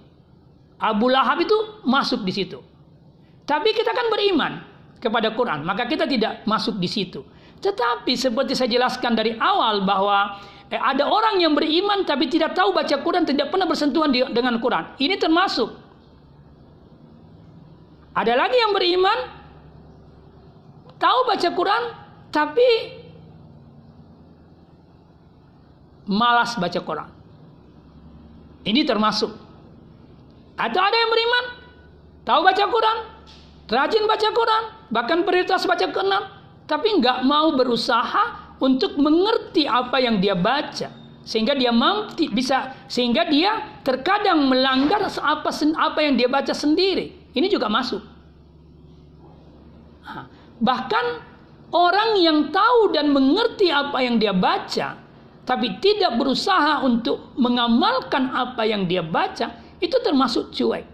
Abu Lahab itu masuk di situ. Tapi kita kan beriman kepada Quran, maka kita tidak masuk di situ. Tetapi seperti saya jelaskan dari awal bahwa eh, ada orang yang beriman tapi tidak tahu baca Quran, tidak pernah bersentuhan dengan Quran. Ini termasuk. Ada lagi yang beriman tahu baca Quran tapi malas baca Quran. Ini termasuk. Atau ada yang beriman, tahu baca Quran, rajin baca Quran, bahkan prioritas baca Quran, tapi nggak mau berusaha untuk mengerti apa yang dia baca, sehingga dia mampu bisa, sehingga dia terkadang melanggar apa apa yang dia baca sendiri. Ini juga masuk. Bahkan orang yang tahu dan mengerti apa yang dia baca, tapi tidak berusaha untuk mengamalkan apa yang dia baca, itu termasuk cuek.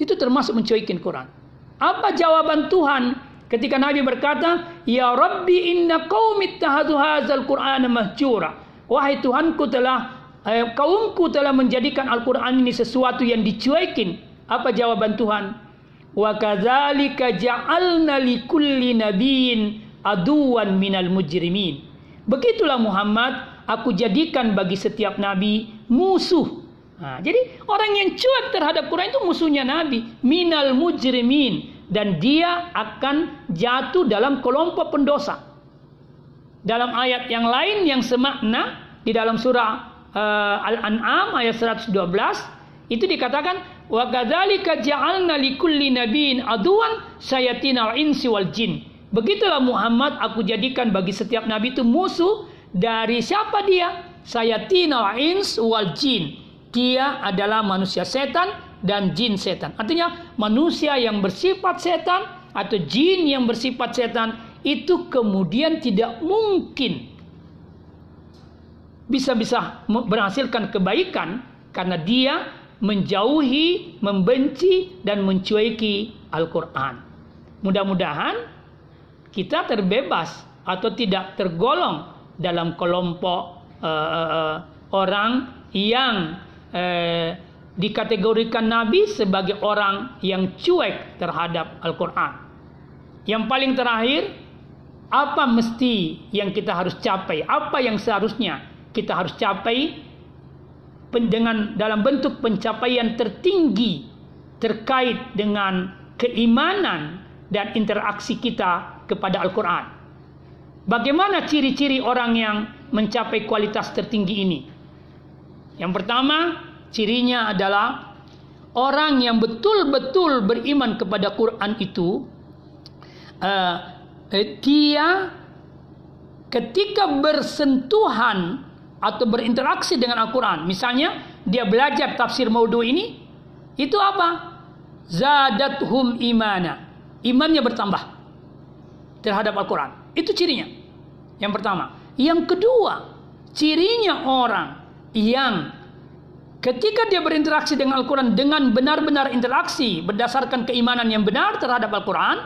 Itu termasuk mencuekin Quran. Apa jawaban Tuhan Ketika Nabi berkata, "Ya Rabbi inna qaumi ittahadu hadzal Qur'ana mahjura." Wahai Tuhanku telah eh, kaumku telah menjadikan Al-Qur'an ini sesuatu yang dicuekin. Apa jawaban Tuhan? Wa kadzalika ja'alna likulli nabiyyin aduwan minal mujrimin. Begitulah Muhammad, aku jadikan bagi setiap nabi musuh. Nah, jadi orang yang cuek terhadap Quran itu musuhnya nabi, minal mujrimin dan dia akan jatuh dalam kelompok pendosa. Dalam ayat yang lain yang semakna di dalam surah uh, Al-An'am ayat 112 itu dikatakan wa kadzalika ja'alna likulli nabiyyin aduwan sayatina al-insi wal jin. Begitulah Muhammad aku jadikan bagi setiap nabi itu musuh dari siapa dia? Sayatina al-ins wal jin. Dia adalah manusia setan dan jin setan. Artinya manusia yang bersifat setan atau jin yang bersifat setan itu kemudian tidak mungkin bisa-bisa menghasilkan kebaikan karena dia menjauhi, membenci dan mencueki Al-Qur'an. Mudah-mudahan kita terbebas atau tidak tergolong dalam kelompok uh, uh, orang yang uh, dikategorikan Nabi sebagai orang yang cuek terhadap Al-Quran. Yang paling terakhir, apa mesti yang kita harus capai? Apa yang seharusnya kita harus capai dengan dalam bentuk pencapaian tertinggi terkait dengan keimanan dan interaksi kita kepada Al-Quran. Bagaimana ciri-ciri orang yang mencapai kualitas tertinggi ini? Yang pertama, cirinya adalah orang yang betul-betul beriman kepada Quran itu uh, dia ketika bersentuhan atau berinteraksi dengan Al-Quran misalnya dia belajar tafsir maudhu ini itu apa? zadathum imana imannya bertambah terhadap Al-Quran itu cirinya yang pertama yang kedua cirinya orang yang Ketika dia berinteraksi dengan Al-Quran dengan benar-benar interaksi berdasarkan keimanan yang benar terhadap Al-Quran,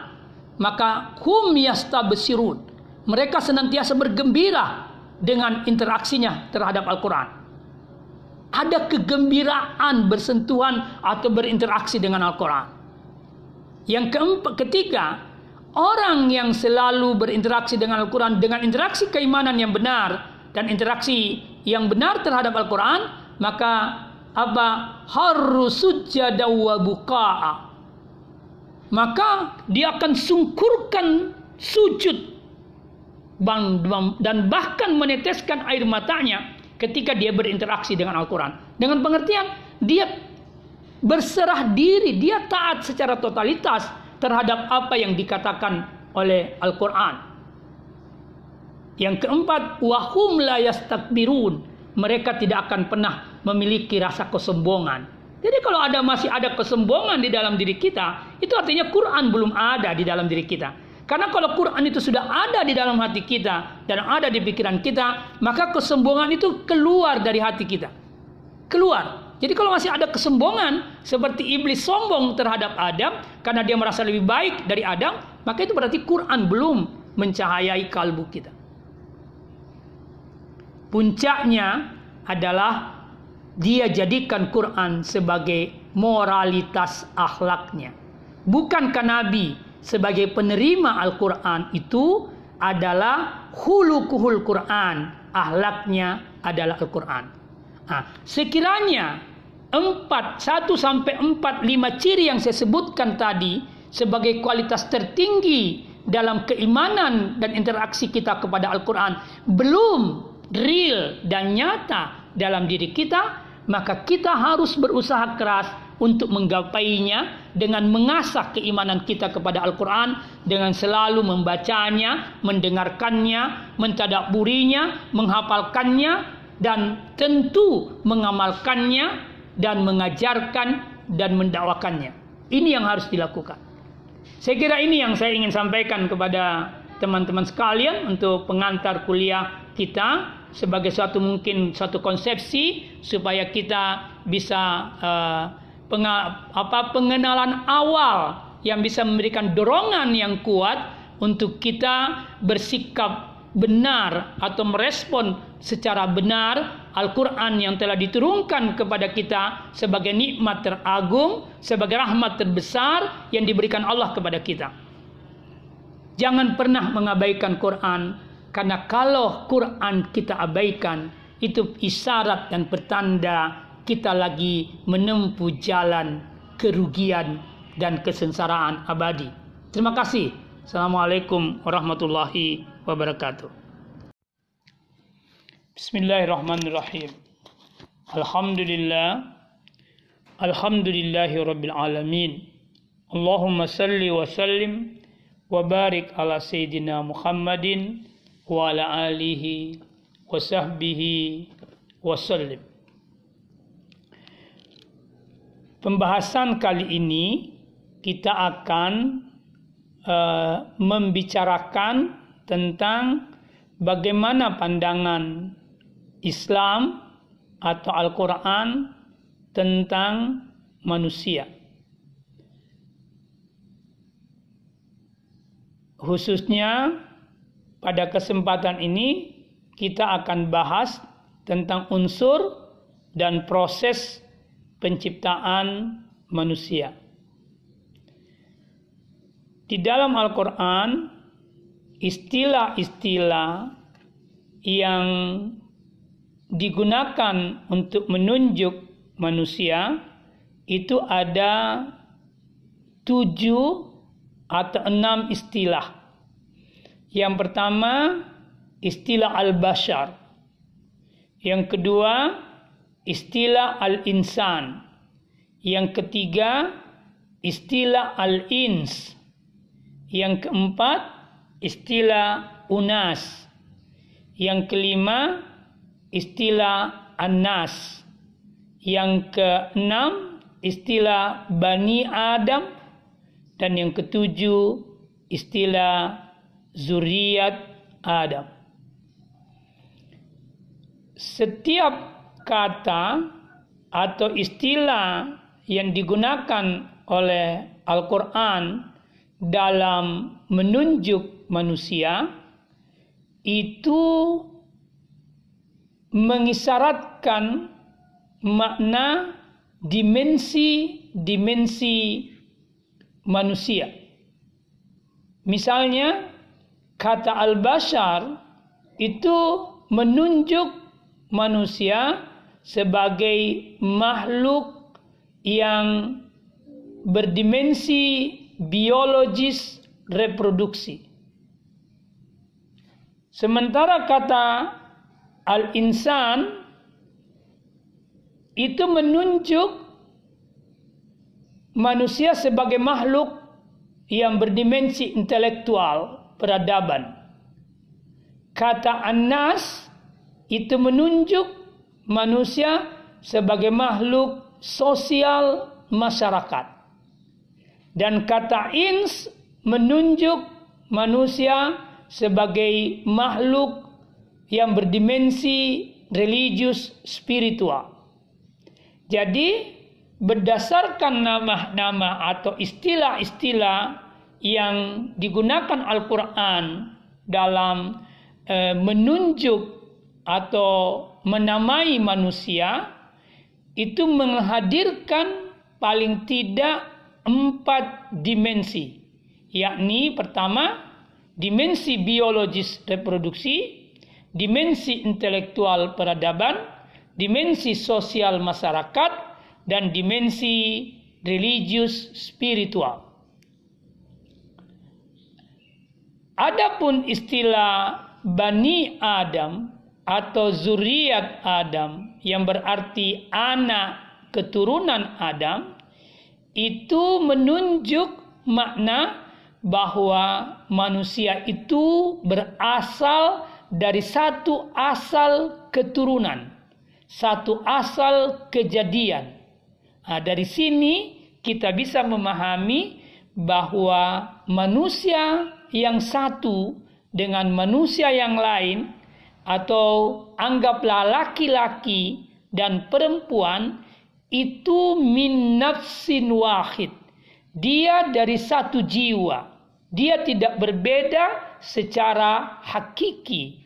maka hum yastabsirun. Mereka senantiasa bergembira dengan interaksinya terhadap Al-Quran. Ada kegembiraan bersentuhan atau berinteraksi dengan Al-Quran. Yang keempat, ketiga, orang yang selalu berinteraksi dengan Al-Quran dengan interaksi keimanan yang benar dan interaksi yang benar terhadap Al-Quran, maka apa? Harus sujada wa maka dia akan sungkurkan sujud dan bahkan meneteskan air matanya ketika dia berinteraksi dengan Al-Quran. Dengan pengertian dia berserah diri dia taat secara totalitas terhadap apa yang dikatakan oleh Al-Quran yang keempat wahum la yastakbirun mereka tidak akan pernah memiliki rasa kesombongan. Jadi kalau ada masih ada kesombongan di dalam diri kita, itu artinya Quran belum ada di dalam diri kita. Karena kalau Quran itu sudah ada di dalam hati kita dan ada di pikiran kita, maka kesombongan itu keluar dari hati kita. Keluar. Jadi kalau masih ada kesombongan seperti iblis sombong terhadap Adam karena dia merasa lebih baik dari Adam, maka itu berarti Quran belum mencahayai kalbu kita. Puncaknya adalah dia jadikan Quran sebagai moralitas akhlaknya. Bukankah Nabi sebagai penerima Al-Quran itu adalah hulukuhul Quran, akhlaknya adalah Al-Quran. Nah, sekiranya empat satu sampai empat lima ciri yang saya sebutkan tadi sebagai kualitas tertinggi dalam keimanan dan interaksi kita kepada Al-Quran belum real dan nyata dalam diri kita, maka kita harus berusaha keras untuk menggapainya dengan mengasah keimanan kita kepada Al-Quran dengan selalu membacanya, mendengarkannya, mentadaburinya, menghafalkannya, dan tentu mengamalkannya dan mengajarkan dan mendakwakannya. Ini yang harus dilakukan. Saya kira ini yang saya ingin sampaikan kepada teman-teman sekalian untuk pengantar kuliah kita sebagai suatu mungkin suatu konsepsi supaya kita bisa uh, penga, apa pengenalan awal yang bisa memberikan dorongan yang kuat untuk kita bersikap benar atau merespon secara benar Al-Quran yang telah diturunkan kepada kita sebagai nikmat teragung, sebagai rahmat terbesar yang diberikan Allah kepada kita. Jangan pernah mengabaikan Quran, karena kalau Quran kita abaikan, itu isyarat dan pertanda kita lagi menempuh jalan kerugian dan kesensaraan abadi. Terima kasih. Assalamualaikum warahmatullahi wabarakatuh. Bismillahirrahmanirrahim. Alhamdulillah. Alhamdulillahi rabbil alamin. Allahumma salli wa sallim wa barik ala sayyidina Muhammadin wa ala alihi wa sahbihi wa sallim. Pembahasan kali ini kita akan uh, membicarakan tentang bagaimana pandangan Islam atau Al-Quran tentang manusia. Khususnya pada kesempatan ini kita akan bahas tentang unsur dan proses penciptaan manusia. Di dalam Al-Quran, istilah-istilah yang digunakan untuk menunjuk manusia itu ada tujuh atau enam istilah. Yang pertama, istilah al-bashar. Yang kedua, istilah al-insan. Yang ketiga, istilah al-ins. Yang keempat, istilah unas. Yang kelima, istilah anas. Yang keenam, istilah bani Adam. Dan yang ketujuh, istilah zuriat Adam. Setiap kata atau istilah yang digunakan oleh Al-Quran dalam menunjuk manusia itu mengisyaratkan makna dimensi-dimensi manusia. Misalnya kata al-bashar itu menunjuk manusia sebagai makhluk yang berdimensi biologis reproduksi. Sementara kata al-insan itu menunjuk manusia sebagai makhluk yang berdimensi intelektual, peradaban. Kata anas itu menunjuk manusia sebagai makhluk sosial masyarakat. Dan kata ins menunjuk manusia sebagai makhluk yang berdimensi religius spiritual. Jadi berdasarkan nama-nama atau istilah-istilah yang digunakan Al-Quran dalam e, menunjuk atau menamai manusia itu menghadirkan paling tidak empat dimensi yakni pertama dimensi biologis reproduksi dimensi intelektual peradaban dimensi sosial masyarakat dan dimensi religius spiritual. Adapun istilah Bani Adam atau zuriat Adam yang berarti anak keturunan Adam itu menunjuk makna bahwa manusia itu berasal dari satu asal keturunan, satu asal kejadian. Nah, dari sini kita bisa memahami bahwa manusia yang satu dengan manusia yang lain atau anggaplah laki-laki dan perempuan itu min nafsin wahid Dia dari satu jiwa. Dia tidak berbeda secara hakiki.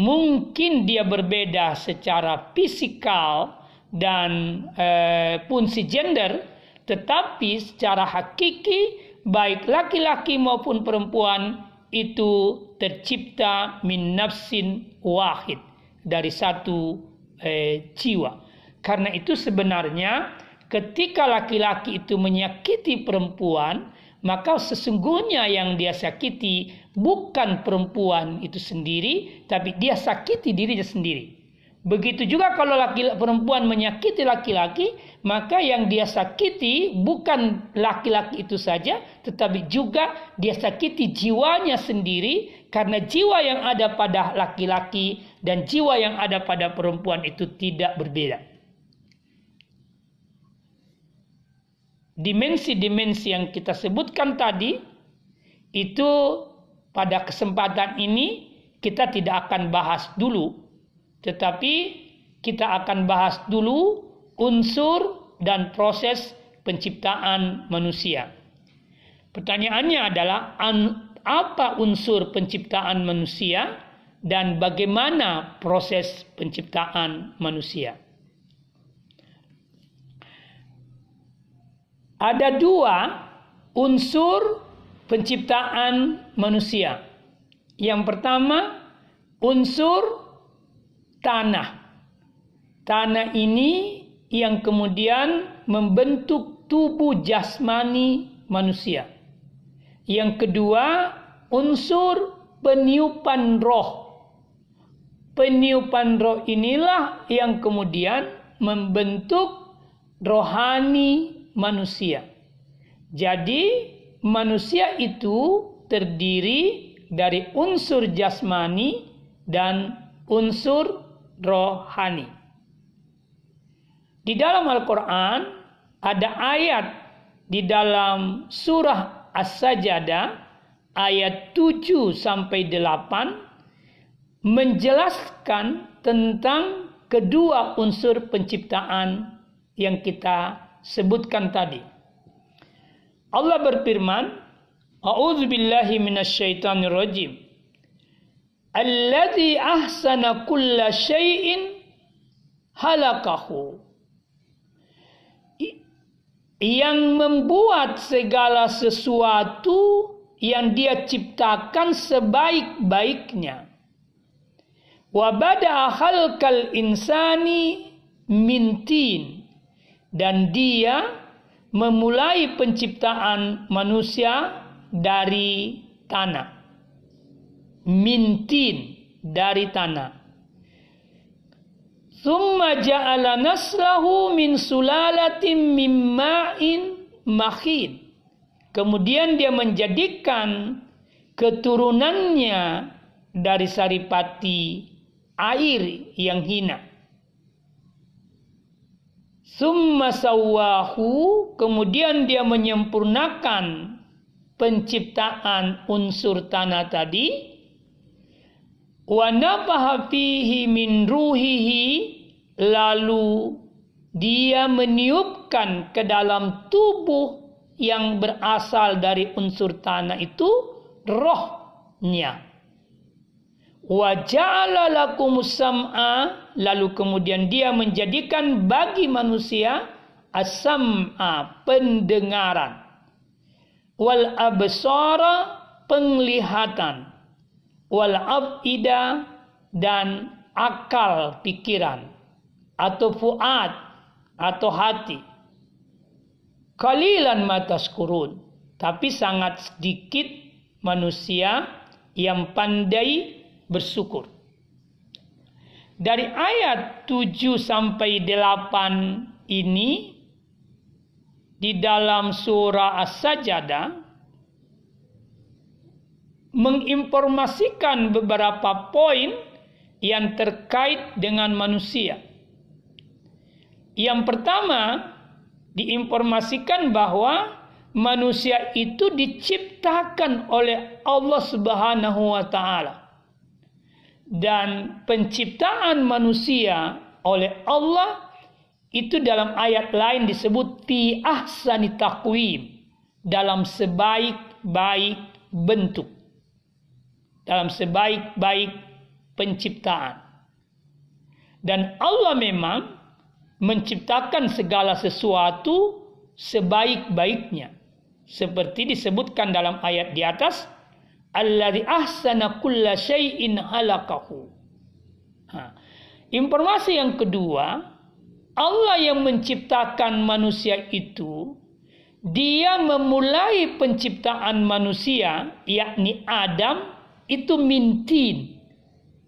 Mungkin dia berbeda secara fisikal dan eh, gender, tetapi secara hakiki baik laki-laki maupun perempuan itu tercipta min nafsin wahid dari satu eh, jiwa. Karena itu sebenarnya ketika laki-laki itu menyakiti perempuan, maka sesungguhnya yang dia sakiti bukan perempuan itu sendiri, tapi dia sakiti dirinya sendiri. Begitu juga kalau laki perempuan menyakiti laki-laki, maka yang dia sakiti bukan laki-laki itu saja, tetapi juga dia sakiti jiwanya sendiri karena jiwa yang ada pada laki-laki dan jiwa yang ada pada perempuan itu tidak berbeda. Dimensi-dimensi yang kita sebutkan tadi itu pada kesempatan ini kita tidak akan bahas dulu tetapi kita akan bahas dulu unsur dan proses penciptaan manusia. Pertanyaannya adalah apa unsur penciptaan manusia dan bagaimana proses penciptaan manusia? Ada dua unsur penciptaan manusia. Yang pertama, unsur tanah. Tanah ini yang kemudian membentuk tubuh jasmani manusia. Yang kedua, unsur peniupan roh. Peniupan roh inilah yang kemudian membentuk rohani manusia. Jadi, manusia itu terdiri dari unsur jasmani dan unsur rohani. Di dalam Al-Quran ada ayat di dalam surah As-Sajadah ayat 7 sampai 8 menjelaskan tentang kedua unsur penciptaan yang kita sebutkan tadi. Allah berfirman, A'udzu billahi minasyaitonir rajim. Alladhi ahsana kulla syai'in halakahu. Yang membuat segala sesuatu yang dia ciptakan sebaik-baiknya. Wa bada'a khalqal insani mintin. Dan dia memulai penciptaan manusia dari tanah mintin dari tanah. Thumma ja'ala naslahu min sulalatin mimma'in makhin. Kemudian dia menjadikan keturunannya dari saripati air yang hina. Summa sawahu, kemudian dia menyempurnakan penciptaan unsur tanah tadi. Wa nafaha fihi min ruhihi lalu dia meniupkan ke dalam tubuh yang berasal dari unsur tanah itu rohnya. Wa ja'ala lalu kemudian dia menjadikan bagi manusia as-sam'a pendengaran wal absara penglihatan wal afida dan akal pikiran atau fuad atau hati. Kalilan matas kurun, tapi sangat sedikit manusia yang pandai bersyukur. Dari ayat 7 sampai 8 ini di dalam surah As-Sajdah menginformasikan beberapa poin yang terkait dengan manusia. Yang pertama, diinformasikan bahwa manusia itu diciptakan oleh Allah Subhanahu wa taala. Dan penciptaan manusia oleh Allah itu dalam ayat lain disebut fi ahsani taqwim dalam sebaik-baik bentuk. Dalam sebaik-baik penciptaan. Dan Allah memang menciptakan segala sesuatu sebaik-baiknya. Seperti disebutkan dalam ayat di atas, Alladhi ahsana kulla syai'in halakahu. Ha. Informasi yang kedua, Allah yang menciptakan manusia itu, dia memulai penciptaan manusia, yakni Adam, itu mintin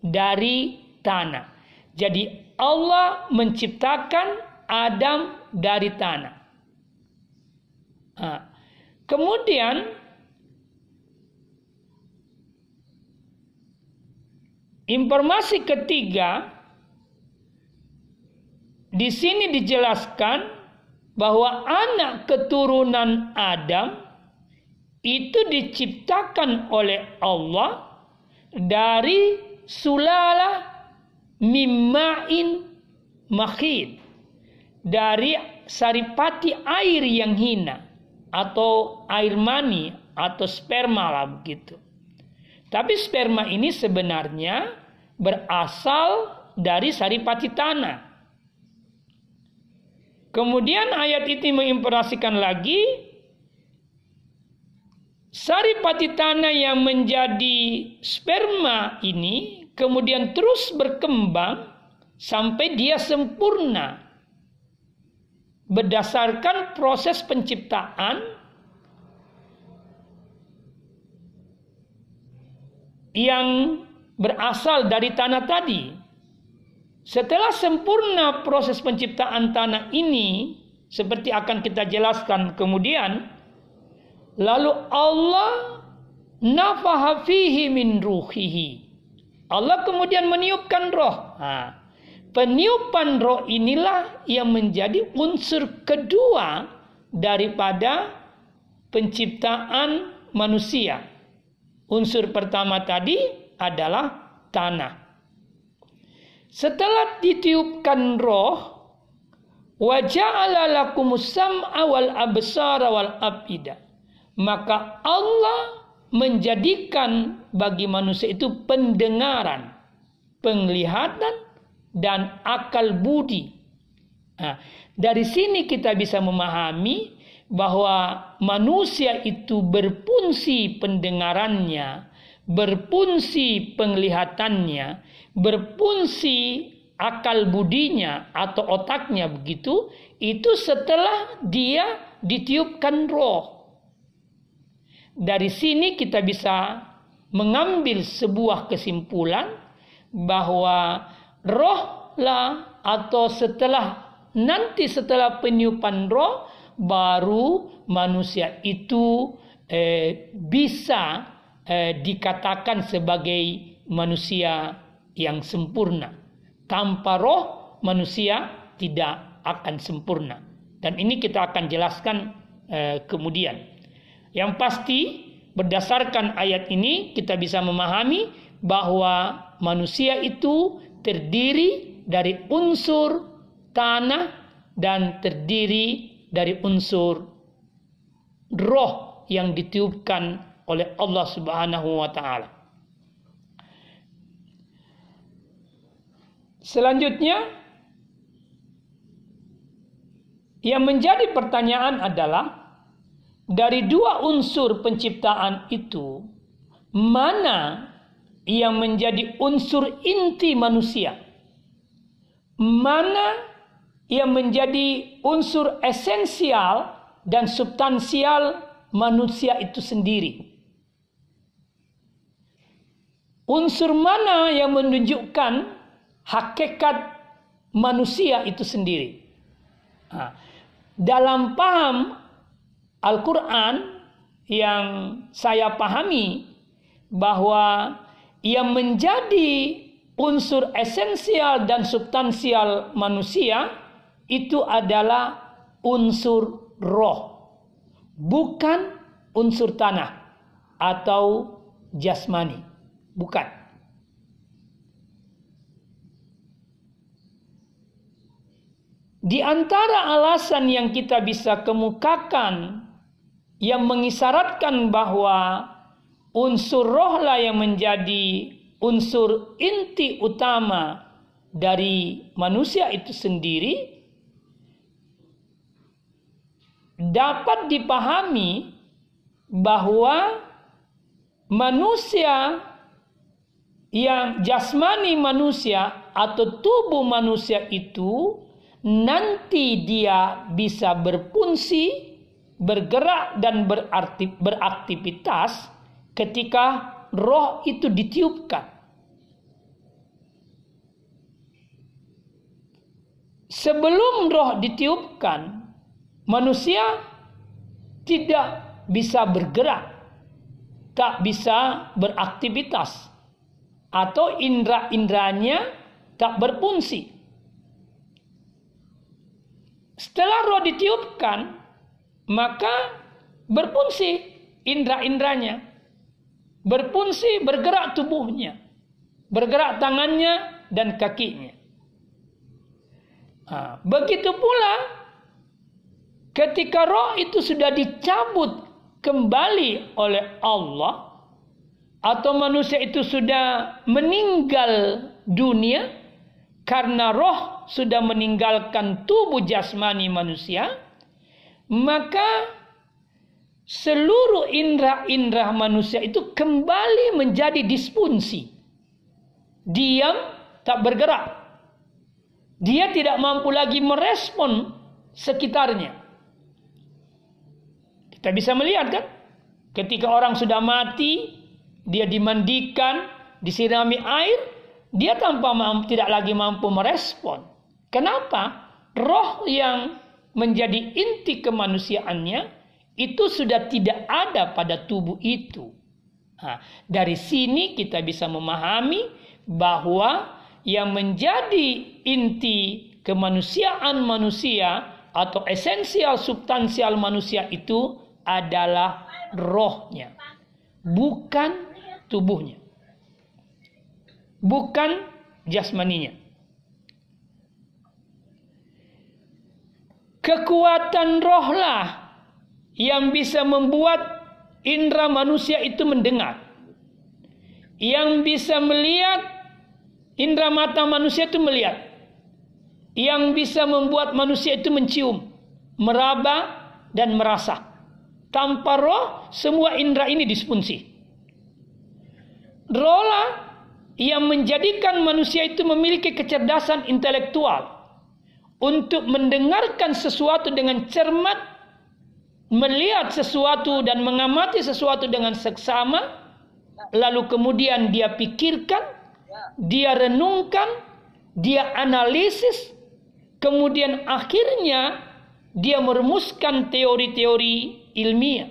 dari tanah. Jadi Allah menciptakan Adam dari tanah. Nah, kemudian informasi ketiga di sini dijelaskan bahwa anak keturunan Adam itu diciptakan oleh Allah dari sulala mimma'in makhid dari saripati air yang hina atau air mani atau sperma lah begitu. Tapi sperma ini sebenarnya berasal dari saripati tanah. Kemudian ayat ini menginformasikan lagi saripati tanah yang menjadi sperma ini kemudian terus berkembang sampai dia sempurna berdasarkan proses penciptaan yang berasal dari tanah tadi. Setelah sempurna proses penciptaan tanah ini, seperti akan kita jelaskan kemudian, lalu Allah nafaha fihi min ruhihi. Allah kemudian meniupkan roh. Nah, peniupan roh inilah yang menjadi unsur kedua daripada penciptaan manusia. Unsur pertama tadi adalah tanah. Setelah ditiupkan roh, waja'ala lakumus sam'a wal absara wal afida. Maka Allah menjadikan bagi manusia itu pendengaran, penglihatan, dan akal budi. Nah, dari sini kita bisa memahami bahwa manusia itu berfungsi pendengarannya, berfungsi penglihatannya, berfungsi akal budinya atau otaknya begitu, itu setelah dia ditiupkan roh. Dari sini kita bisa mengambil sebuah kesimpulan bahwa rohlah atau setelah nanti setelah peniupan roh baru manusia itu eh, bisa eh, dikatakan sebagai manusia yang sempurna. Tanpa roh manusia tidak akan sempurna. Dan ini kita akan jelaskan eh, kemudian. Yang pasti berdasarkan ayat ini kita bisa memahami bahwa manusia itu terdiri dari unsur tanah dan terdiri dari unsur roh yang ditiupkan oleh Allah Subhanahu wa taala. Selanjutnya yang menjadi pertanyaan adalah dari dua unsur penciptaan itu, mana yang menjadi unsur inti manusia? Mana yang menjadi unsur esensial dan substansial manusia itu sendiri? Unsur mana yang menunjukkan hakikat manusia itu sendiri? Nah, dalam paham Al-Quran yang saya pahami bahwa yang menjadi unsur esensial dan substansial manusia itu adalah unsur roh, bukan unsur tanah atau jasmani, bukan. Di antara alasan yang kita bisa kemukakan yang mengisyaratkan bahwa unsur rohlah yang menjadi unsur inti utama dari manusia itu sendiri dapat dipahami bahwa manusia yang jasmani manusia atau tubuh manusia itu nanti dia bisa berfungsi, bergerak dan berarti, beraktivitas ketika roh itu ditiupkan. Sebelum roh ditiupkan, manusia tidak bisa bergerak tak bisa beraktivitas atau indera-inderanya tak berfungsi. Setelah roh ditiupkan, maka berfungsi indera-inderanya. Berfungsi bergerak tubuhnya. Bergerak tangannya dan kakinya. Begitu pula ketika roh itu sudah dicabut kembali oleh Allah atau manusia itu sudah meninggal dunia karena roh sudah meninggalkan tubuh jasmani manusia maka seluruh indera-indera manusia itu kembali menjadi disfungsi diam tak bergerak. Dia tidak mampu lagi merespon sekitarnya kita bisa melihat kan? Ketika orang sudah mati, dia dimandikan, disirami air, dia tanpa mampu, tidak lagi mampu merespon. Kenapa? Roh yang menjadi inti kemanusiaannya itu sudah tidak ada pada tubuh itu. Nah, dari sini kita bisa memahami bahwa yang menjadi inti kemanusiaan manusia atau esensial substansial manusia itu adalah rohnya, bukan tubuhnya, bukan jasmaninya. Kekuatan rohlah yang bisa membuat indera manusia itu mendengar. Yang bisa melihat, indera mata manusia itu melihat. Yang bisa membuat manusia itu mencium, meraba, dan merasa. Tanpa roh, semua indera ini disfungsi. Rohlah yang menjadikan manusia itu memiliki kecerdasan intelektual untuk mendengarkan sesuatu dengan cermat, melihat sesuatu dan mengamati sesuatu dengan seksama, lalu kemudian dia pikirkan, dia renungkan, dia analisis, kemudian akhirnya dia merumuskan teori-teori ilmiah.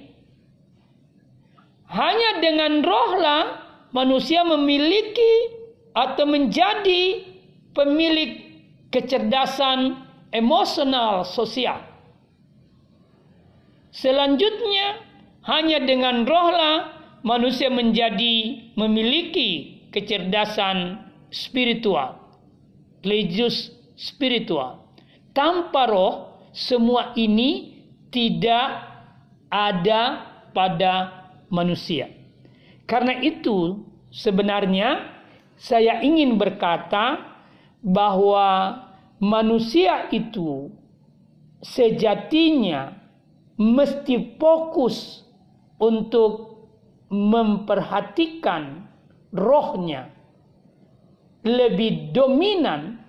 Hanya dengan rohlah manusia memiliki atau menjadi pemilik kecerdasan emosional sosial. Selanjutnya, hanya dengan rohlah manusia menjadi memiliki kecerdasan spiritual, religius spiritual. Tanpa roh, semua ini tidak ada pada manusia. Karena itu sebenarnya saya ingin berkata bahwa manusia itu sejatinya mesti fokus untuk memperhatikan rohnya lebih dominan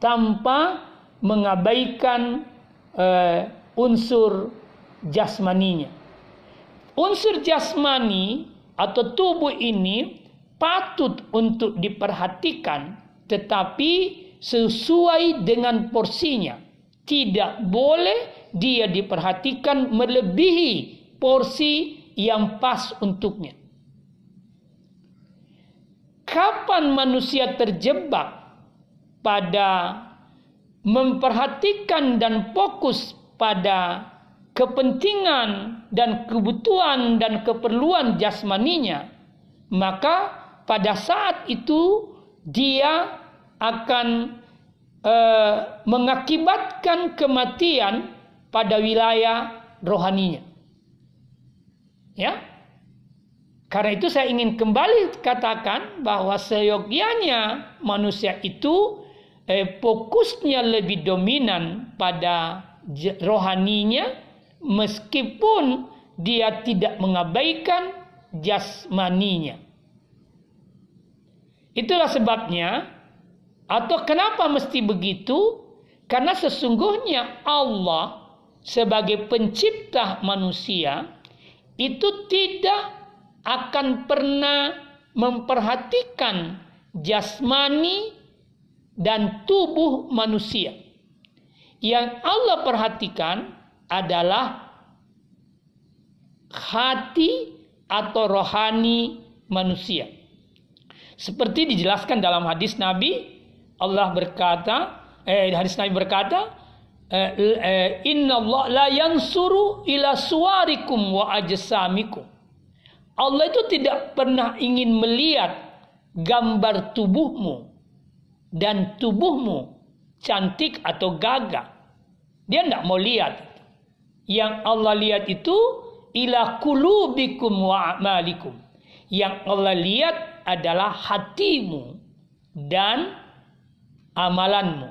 tanpa mengabaikan uh, unsur jasmaninya. Unsur jasmani atau tubuh ini patut untuk diperhatikan tetapi sesuai dengan porsinya. Tidak boleh dia diperhatikan melebihi porsi yang pas untuknya. Kapan manusia terjebak pada memperhatikan dan fokus pada kepentingan dan kebutuhan dan keperluan jasmaninya, maka pada saat itu dia akan uh, mengakibatkan kematian pada wilayah rohaninya. Ya. Karena itu saya ingin kembali katakan bahwa seyogianya manusia itu eh, fokusnya lebih dominan pada rohaninya meskipun dia tidak mengabaikan jasmaninya. Itulah sebabnya atau kenapa mesti begitu? Karena sesungguhnya Allah sebagai pencipta manusia itu tidak akan pernah memperhatikan jasmani dan tubuh manusia. Yang Allah perhatikan adalah hati atau rohani manusia. Seperti dijelaskan dalam hadis Nabi, Allah berkata, eh hadis Nabi berkata, eh, eh, Inna Allah la yansuru ila suarikum wa ajsamikum. Allah itu tidak pernah ingin melihat gambar tubuhmu dan tubuhmu cantik atau gagah. Dia tidak mau lihat. Yang Allah lihat itu ila kulubikum wa amalikum. Yang Allah lihat adalah hatimu dan amalanmu.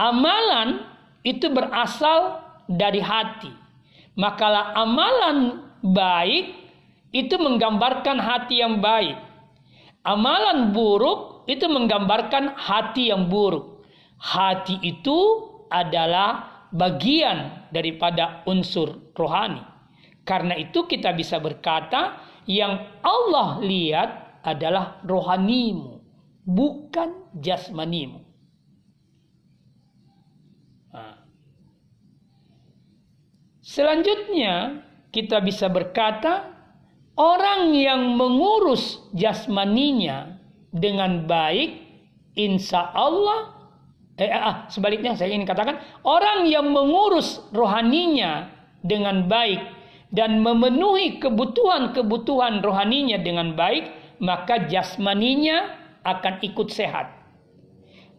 Amalan itu berasal dari hati. Makalah amalan baik itu menggambarkan hati yang baik. Amalan buruk itu menggambarkan hati yang buruk. Hati itu adalah bagian daripada unsur rohani. Karena itu kita bisa berkata yang Allah lihat adalah rohanimu, bukan jasmanimu. Selanjutnya kita bisa berkata orang yang mengurus jasmaninya dengan baik insya Allah eh, ah, sebaliknya saya ingin katakan orang yang mengurus rohaninya dengan baik dan memenuhi kebutuhan-kebutuhan rohaninya dengan baik maka jasmaninya akan ikut sehat.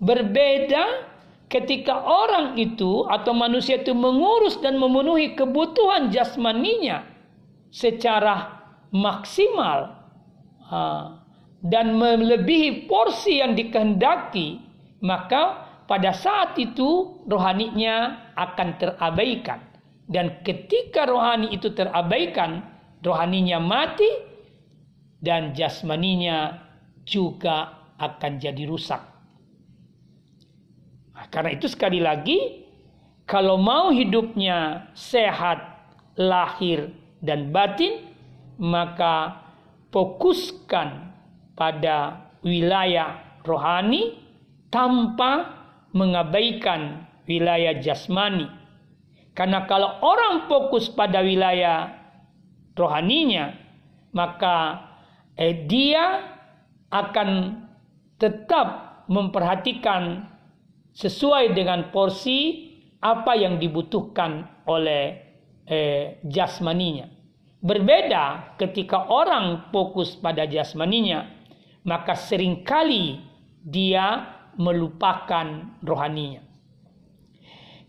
Berbeda ketika orang itu atau manusia itu mengurus dan memenuhi kebutuhan jasmaninya secara maksimal dan melebihi porsi yang dikehendaki, maka pada saat itu rohaninya akan terabaikan. Dan ketika rohani itu terabaikan, rohaninya mati dan jasmaninya juga akan jadi rusak. Nah, karena itu sekali lagi, kalau mau hidupnya sehat, lahir dan batin, maka fokuskan pada wilayah rohani tanpa mengabaikan wilayah jasmani. Karena kalau orang fokus pada wilayah rohaninya, maka eh, dia akan tetap memperhatikan sesuai dengan porsi apa yang dibutuhkan oleh eh, jasmaninya. Berbeda ketika orang fokus pada jasmaninya, maka sering kali dia melupakan rohaninya.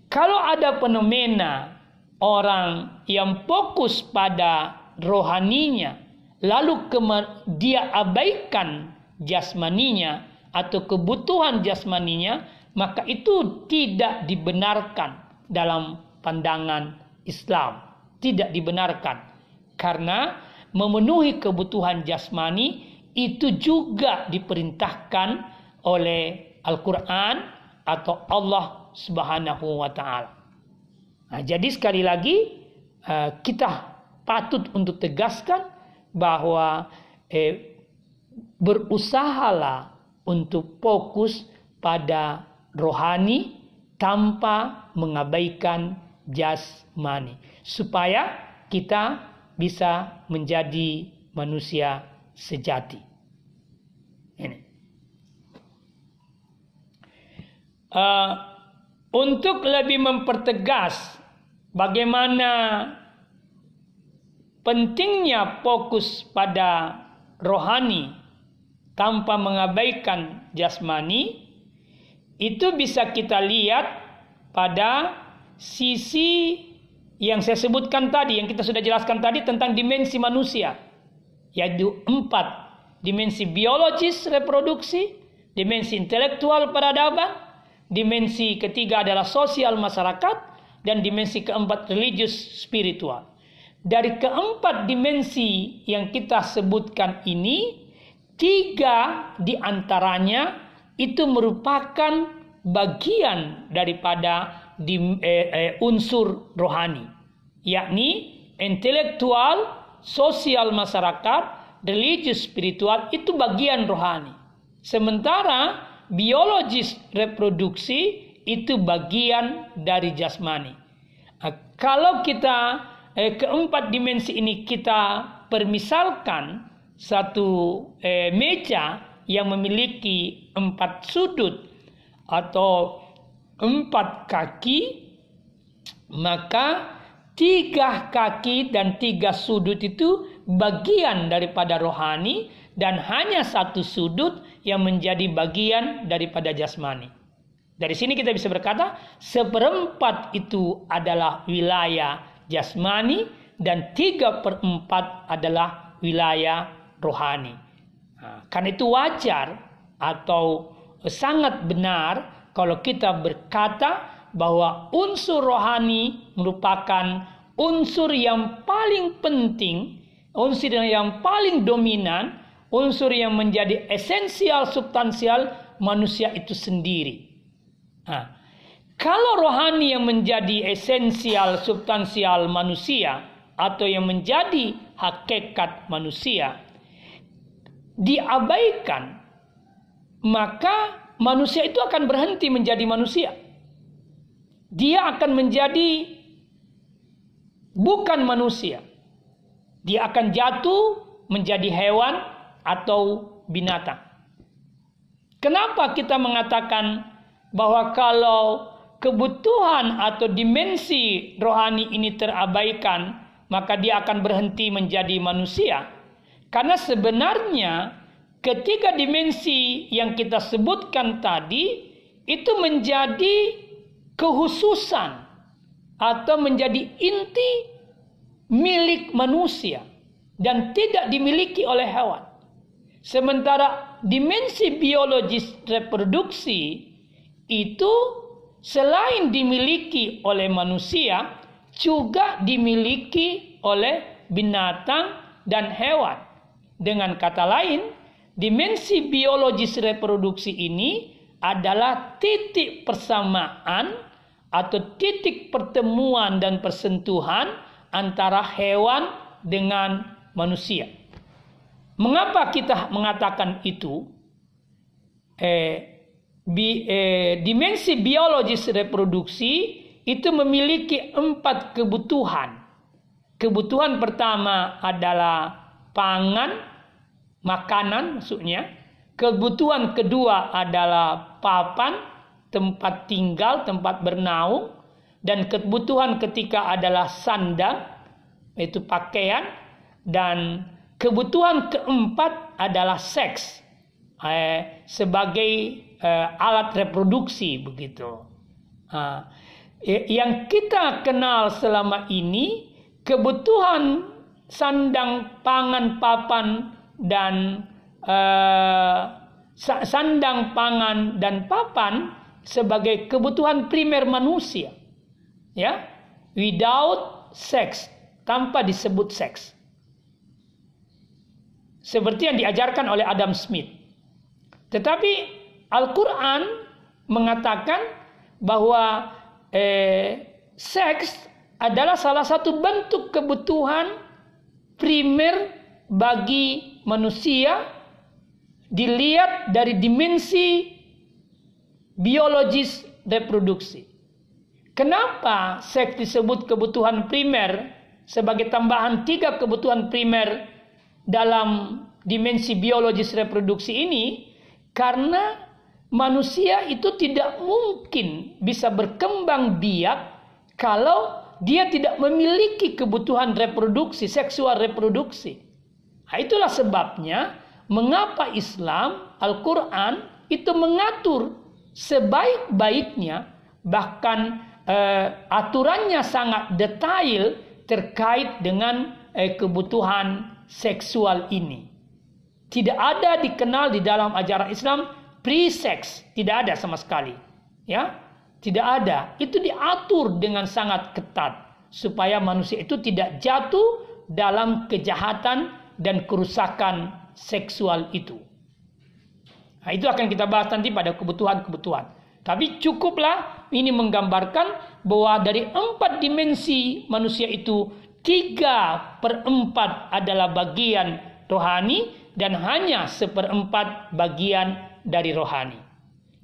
Kalau ada fenomena orang yang fokus pada rohaninya, lalu dia abaikan jasmaninya atau kebutuhan jasmaninya, maka itu tidak dibenarkan dalam pandangan Islam. Tidak dibenarkan. Karena memenuhi kebutuhan jasmani itu juga diperintahkan oleh Al-Quran atau Allah Subhanahu wa taala. Nah, jadi sekali lagi eh, kita patut untuk tegaskan bahwa eh, berusahalah untuk fokus pada rohani tanpa mengabaikan jasmani supaya kita bisa menjadi manusia sejati. Ini. Uh, untuk lebih mempertegas bagaimana pentingnya fokus pada rohani tanpa mengabaikan jasmani itu bisa kita lihat pada sisi yang saya sebutkan tadi, yang kita sudah jelaskan tadi tentang dimensi manusia, yaitu empat. Dimensi biologis reproduksi, dimensi intelektual peradaban, dimensi ketiga adalah sosial masyarakat, dan dimensi keempat religius spiritual. Dari keempat dimensi yang kita sebutkan ini, tiga di antaranya itu merupakan bagian daripada di, eh, eh, unsur rohani, yakni intelektual, sosial masyarakat, religius spiritual itu bagian rohani. Sementara biologis reproduksi itu bagian dari jasmani. Nah, kalau kita eh, keempat dimensi ini kita permisalkan satu eh, meja yang memiliki empat sudut atau empat kaki, maka tiga kaki dan tiga sudut itu bagian daripada rohani dan hanya satu sudut yang menjadi bagian daripada jasmani. Dari sini kita bisa berkata seperempat itu adalah wilayah jasmani dan tiga perempat adalah wilayah rohani. Karena itu wajar atau sangat benar kalau kita berkata bahwa unsur rohani merupakan unsur yang paling penting, unsur yang paling dominan, unsur yang menjadi esensial substansial manusia itu sendiri. Nah, kalau rohani yang menjadi esensial substansial manusia atau yang menjadi hakikat manusia diabaikan, maka manusia itu akan berhenti menjadi manusia. Dia akan menjadi bukan manusia. Dia akan jatuh menjadi hewan atau binatang. Kenapa kita mengatakan bahwa kalau kebutuhan atau dimensi rohani ini terabaikan, maka dia akan berhenti menjadi manusia? Karena sebenarnya ketiga dimensi yang kita sebutkan tadi itu menjadi kehususan atau menjadi inti milik manusia dan tidak dimiliki oleh hewan. Sementara dimensi biologis reproduksi itu selain dimiliki oleh manusia juga dimiliki oleh binatang dan hewan. Dengan kata lain, Dimensi biologis reproduksi ini adalah titik persamaan atau titik pertemuan dan persentuhan antara hewan dengan manusia. Mengapa kita mengatakan itu? Eh, bi, eh, dimensi biologis reproduksi itu memiliki empat kebutuhan. Kebutuhan pertama adalah pangan, makanan maksudnya. Kebutuhan kedua adalah papan, tempat tinggal, tempat bernaung. Dan kebutuhan ketiga adalah sandang, itu pakaian. Dan kebutuhan keempat adalah seks eh, sebagai eh, alat reproduksi begitu. Uh, yang kita kenal selama ini kebutuhan sandang, pangan, papan dan uh, sandang pangan dan papan sebagai kebutuhan primer manusia. Ya, without sex, tanpa disebut seks. Seperti yang diajarkan oleh Adam Smith. Tetapi Al-Quran mengatakan bahwa eh, seks adalah salah satu bentuk kebutuhan primer bagi manusia dilihat dari dimensi biologis reproduksi. Kenapa seks disebut kebutuhan primer sebagai tambahan tiga kebutuhan primer dalam dimensi biologis reproduksi ini? Karena manusia itu tidak mungkin bisa berkembang biak kalau dia tidak memiliki kebutuhan reproduksi, seksual reproduksi. Nah, itulah sebabnya mengapa Islam, Al-Quran itu mengatur sebaik-baiknya bahkan uh, aturannya sangat detail terkait dengan uh, kebutuhan seksual ini. Tidak ada dikenal di dalam ajaran Islam pre-sex, tidak ada sama sekali. Ya, tidak ada. Itu diatur dengan sangat ketat supaya manusia itu tidak jatuh dalam kejahatan dan kerusakan seksual itu. Nah, itu akan kita bahas nanti pada kebutuhan-kebutuhan. Tapi cukuplah ini menggambarkan bahwa dari empat dimensi manusia itu tiga perempat adalah bagian rohani dan hanya seperempat bagian dari rohani.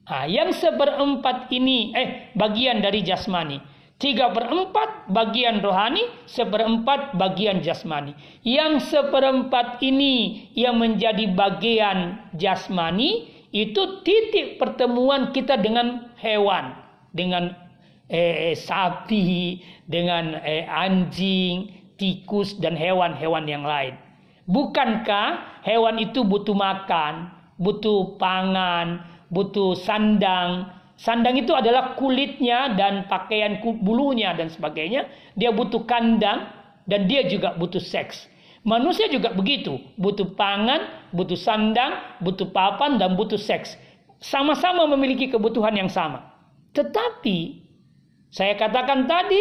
Nah, yang seperempat ini eh bagian dari jasmani. Tiga perempat bagian rohani, seperempat bagian jasmani. Yang seperempat ini yang menjadi bagian jasmani itu titik pertemuan kita dengan hewan, dengan eh, sapi, dengan eh, anjing, tikus dan hewan-hewan yang lain. Bukankah hewan itu butuh makan, butuh pangan, butuh sandang, Sandang itu adalah kulitnya dan pakaian bulunya dan sebagainya. Dia butuh kandang dan dia juga butuh seks. Manusia juga begitu, butuh pangan, butuh sandang, butuh papan dan butuh seks. Sama-sama memiliki kebutuhan yang sama. Tetapi saya katakan tadi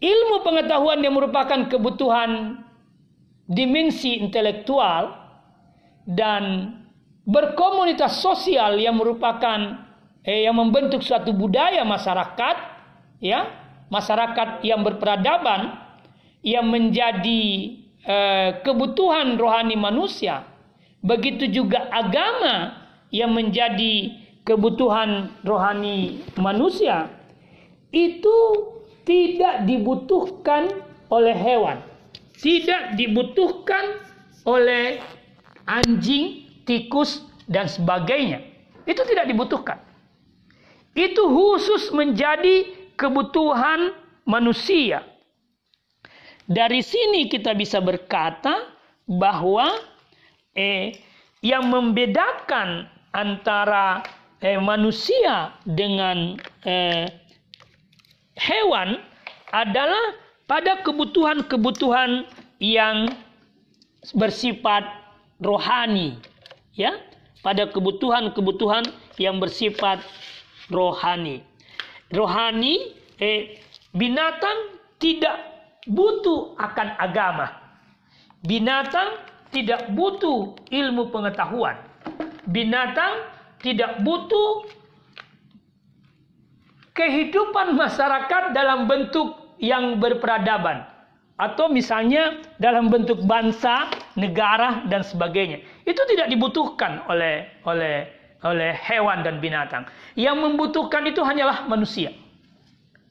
ilmu pengetahuan yang merupakan kebutuhan dimensi intelektual dan berkomunitas sosial yang merupakan eh, yang membentuk suatu budaya masyarakat ya masyarakat yang berperadaban yang menjadi eh, kebutuhan rohani manusia. Begitu juga agama yang menjadi kebutuhan rohani manusia itu tidak dibutuhkan oleh hewan tidak dibutuhkan oleh anjing tikus, dan sebagainya. Itu tidak dibutuhkan. Itu khusus menjadi kebutuhan manusia. Dari sini kita bisa berkata bahwa eh, yang membedakan antara eh, manusia dengan eh, hewan adalah pada kebutuhan-kebutuhan yang bersifat rohani ya pada kebutuhan-kebutuhan yang bersifat rohani. Rohani eh, binatang tidak butuh akan agama. Binatang tidak butuh ilmu pengetahuan. Binatang tidak butuh kehidupan masyarakat dalam bentuk yang berperadaban atau misalnya dalam bentuk bangsa, negara dan sebagainya. Itu tidak dibutuhkan oleh oleh oleh hewan dan binatang. Yang membutuhkan itu hanyalah manusia.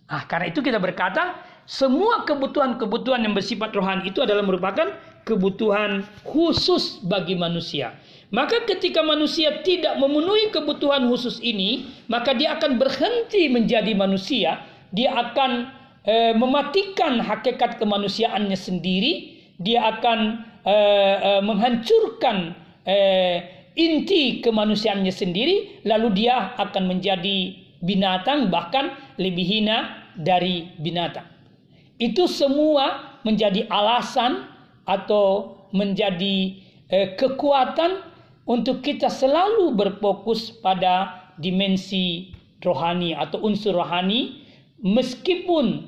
Nah, karena itu kita berkata semua kebutuhan-kebutuhan yang bersifat rohani itu adalah merupakan kebutuhan khusus bagi manusia. Maka ketika manusia tidak memenuhi kebutuhan khusus ini, maka dia akan berhenti menjadi manusia, dia akan eh, mematikan hakikat kemanusiaannya sendiri, dia akan eh, eh, menghancurkan eh, inti kemanusiaannya sendiri, lalu dia akan menjadi binatang bahkan lebih hina dari binatang. Itu semua menjadi alasan atau menjadi eh, kekuatan untuk kita selalu berfokus pada dimensi rohani atau unsur rohani meskipun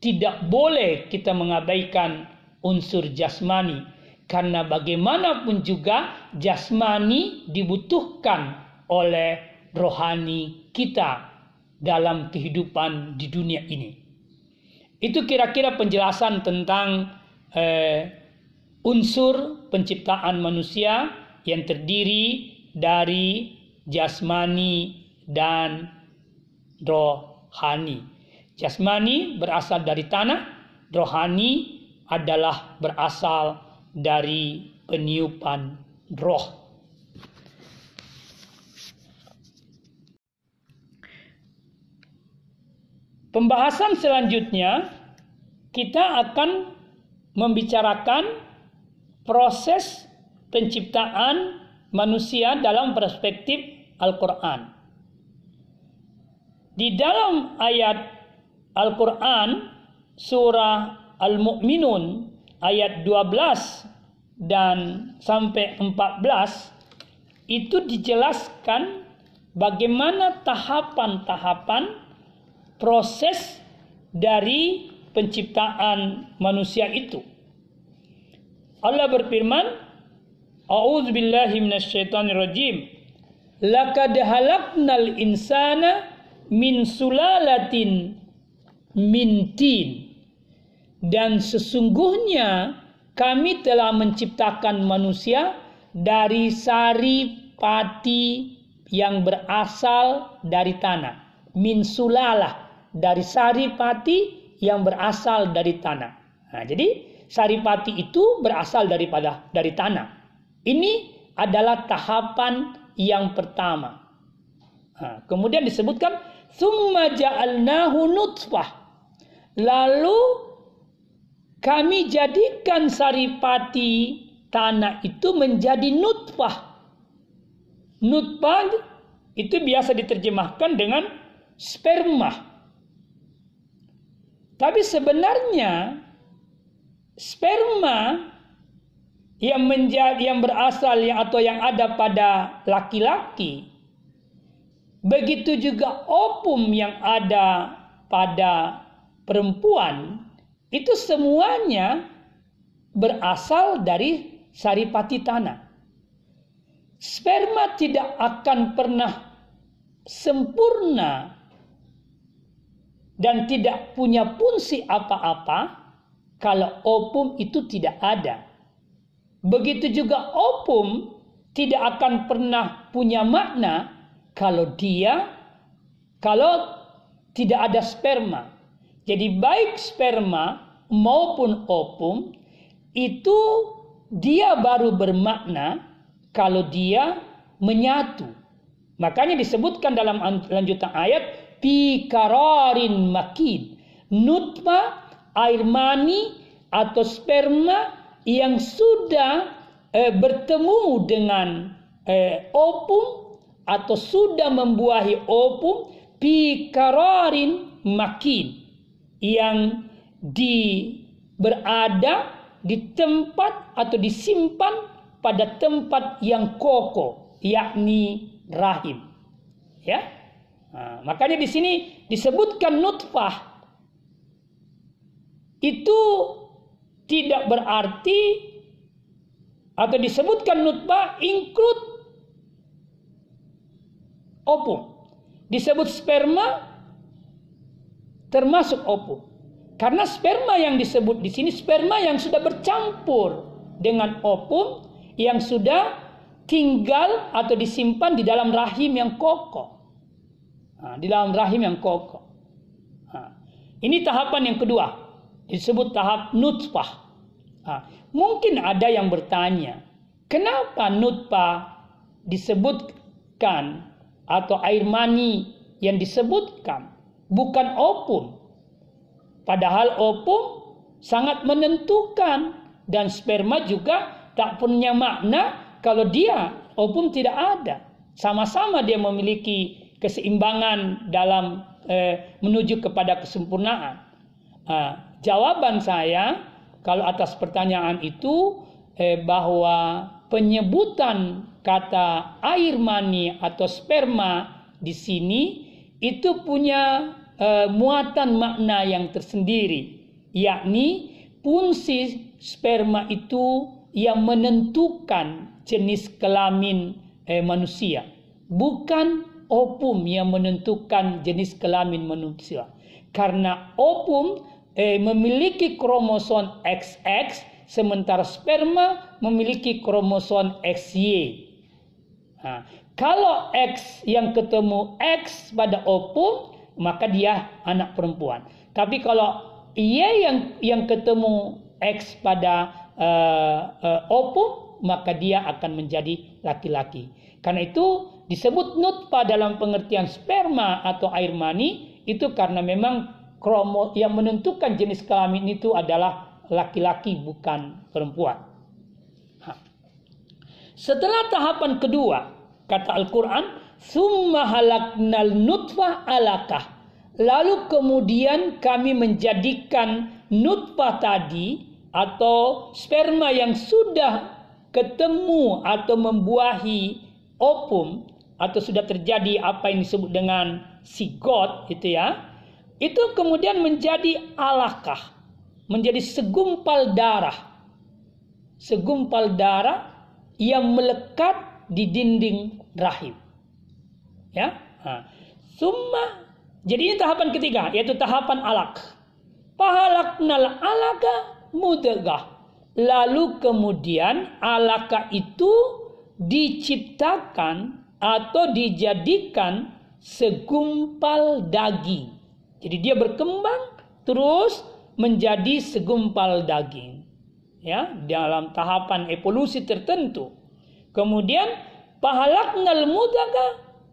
tidak boleh kita mengabaikan unsur jasmani karena bagaimanapun juga jasmani dibutuhkan oleh rohani kita dalam kehidupan di dunia ini. Itu kira-kira penjelasan tentang eh, unsur penciptaan manusia yang terdiri dari jasmani dan rohani. Jasmani berasal dari tanah, rohani adalah berasal dari peniupan roh. Pembahasan selanjutnya kita akan membicarakan proses penciptaan manusia dalam perspektif Al-Quran. di dalam ayat Al-Quran surah Al-Mu'minun ayat 12 dan sampai 14 itu dijelaskan bagaimana tahapan-tahapan proses dari penciptaan manusia itu. Allah berfirman, A'udzu billahi minasyaitonir rajim. Laqad halaknal insana min sulalatin min tin. Dan sesungguhnya kami telah menciptakan manusia dari sari pati yang berasal dari tanah. Min sulalah dari sari pati yang berasal dari tanah. Nah, jadi sari pati itu berasal daripada dari tanah. Ini adalah tahapan yang pertama. Nah, kemudian disebutkan summa ja'alnahu nutfah. Lalu kami jadikan saripati tanah itu menjadi nutfah. Nutfah itu biasa diterjemahkan dengan sperma. Tapi sebenarnya sperma yang menjadi yang berasal yang atau yang ada pada laki-laki begitu juga opum yang ada pada perempuan itu semuanya berasal dari saripati tanah. Sperma tidak akan pernah sempurna dan tidak punya fungsi apa-apa kalau opum itu tidak ada. Begitu juga opum tidak akan pernah punya makna kalau dia kalau tidak ada sperma. Jadi baik sperma maupun opum itu dia baru bermakna kalau dia menyatu. Makanya disebutkan dalam lanjutan ayat pikararin makin nutma air mani atau sperma yang sudah eh, bertemu dengan eh, opum atau sudah membuahi opum pikararin makin yang di berada di tempat atau disimpan pada tempat yang kokoh, yakni rahim. Ya, nah, makanya di sini disebutkan nutfah itu tidak berarti atau disebutkan nutfah include opum. Disebut sperma termasuk opum. Karena sperma yang disebut di sini sperma yang sudah bercampur dengan opum yang sudah tinggal atau disimpan di dalam rahim yang kokoh. Nah, di dalam rahim yang kokoh. Nah, ini tahapan yang kedua disebut tahap nutfah. Nah, mungkin ada yang bertanya, kenapa nutfah disebutkan atau air mani yang disebutkan bukan opum? Padahal opum sangat menentukan dan sperma juga tak punya makna kalau dia opum tidak ada. Sama-sama dia memiliki keseimbangan dalam eh, menuju kepada kesempurnaan. Uh, jawaban saya kalau atas pertanyaan itu eh, bahwa penyebutan kata air mani atau sperma di sini itu punya uh, muatan makna yang tersendiri, yakni fungsi sperma itu yang menentukan jenis kelamin eh, manusia, bukan opum yang menentukan jenis kelamin manusia. Karena opum eh, memiliki kromosom XX, sementara sperma memiliki kromosom XY. Nah, kalau X yang ketemu X pada opum, maka dia anak perempuan. Tapi kalau ia yang yang ketemu X pada uh, uh, opum, maka dia akan menjadi laki-laki. Karena itu disebut nutfah dalam pengertian sperma atau air mani itu karena memang kromo yang menentukan jenis kelamin itu adalah laki-laki bukan perempuan. Setelah tahapan kedua, kata Al-Quran, summa halaknal nutfah alakah. Lalu kemudian kami menjadikan nutfah tadi atau sperma yang sudah ketemu atau membuahi opum atau sudah terjadi apa yang disebut dengan sigot itu ya itu kemudian menjadi alakah menjadi segumpal darah. Segumpal darah yang melekat di dinding rahim. Ya? Summa jadi ini tahapan ketiga yaitu tahapan alak. Pahalaknal alaka mudagah Lalu kemudian alaka itu diciptakan atau dijadikan segumpal daging. Jadi dia berkembang terus menjadi segumpal daging. Ya, dalam tahapan evolusi tertentu. Kemudian pahalaknal mudaga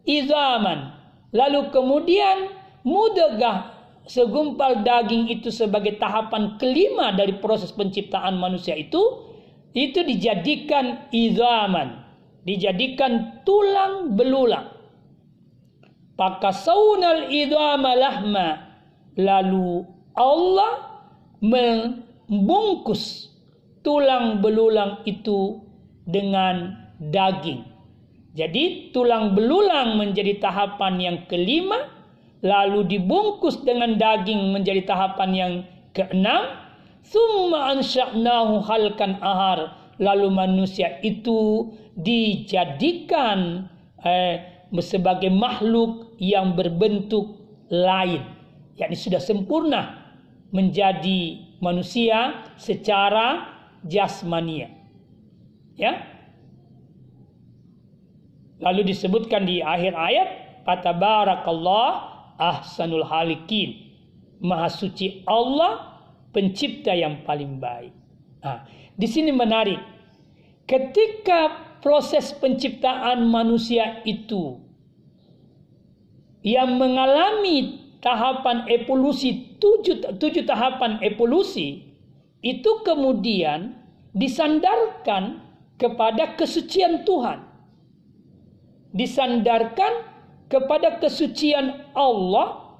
izaman. Lalu kemudian mudagah segumpal daging itu sebagai tahapan kelima dari proses penciptaan manusia itu itu dijadikan izaman, dijadikan tulang belulang. Pakasaunal idama lahma. Lalu Allah membungkus tulang belulang itu dengan daging. Jadi tulang belulang menjadi tahapan yang kelima lalu dibungkus dengan daging menjadi tahapan yang keenam summa ansha'nahu halkan ahar lalu manusia itu dijadikan eh, sebagai makhluk yang berbentuk lain yakni sudah sempurna menjadi manusia secara jasmania ya lalu disebutkan di akhir ayat fatabarakallah ahsanul halikin. Maha suci Allah pencipta yang paling baik. Nah, di sini menarik. Ketika proses penciptaan manusia itu yang mengalami tahapan evolusi tujuh, tujuh tahapan evolusi itu kemudian disandarkan kepada kesucian Tuhan disandarkan kepada kesucian Allah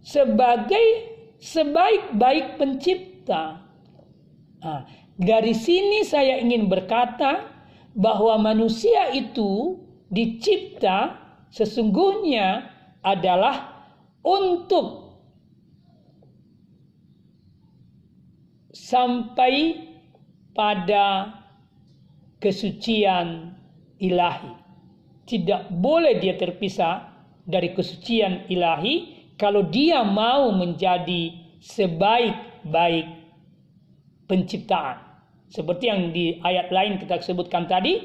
sebagai sebaik-baik pencipta. Nah, dari sini saya ingin berkata bahwa manusia itu dicipta sesungguhnya adalah untuk sampai pada kesucian ilahi tidak boleh dia terpisah dari kesucian ilahi kalau dia mau menjadi sebaik-baik penciptaan. Seperti yang di ayat lain kita sebutkan tadi,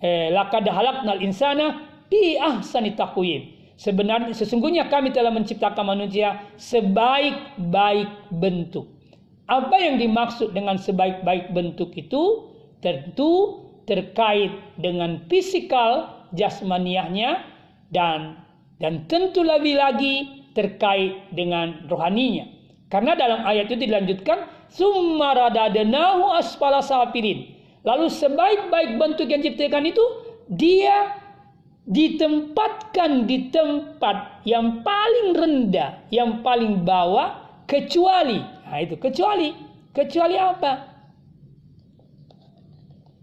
eh, laqad halaqnal insana bi ahsani taqwim. Sebenarnya sesungguhnya kami telah menciptakan manusia sebaik-baik bentuk. Apa yang dimaksud dengan sebaik-baik bentuk itu tentu terkait dengan fisikal jasmaniahnya dan dan tentu lebih lagi terkait dengan rohaninya. Karena dalam ayat itu dilanjutkan summa radadnahu asfala. Lalu sebaik-baik bentuk yang diciptakan itu dia ditempatkan di tempat yang paling rendah, yang paling bawah kecuali. Nah itu kecuali. Kecuali apa?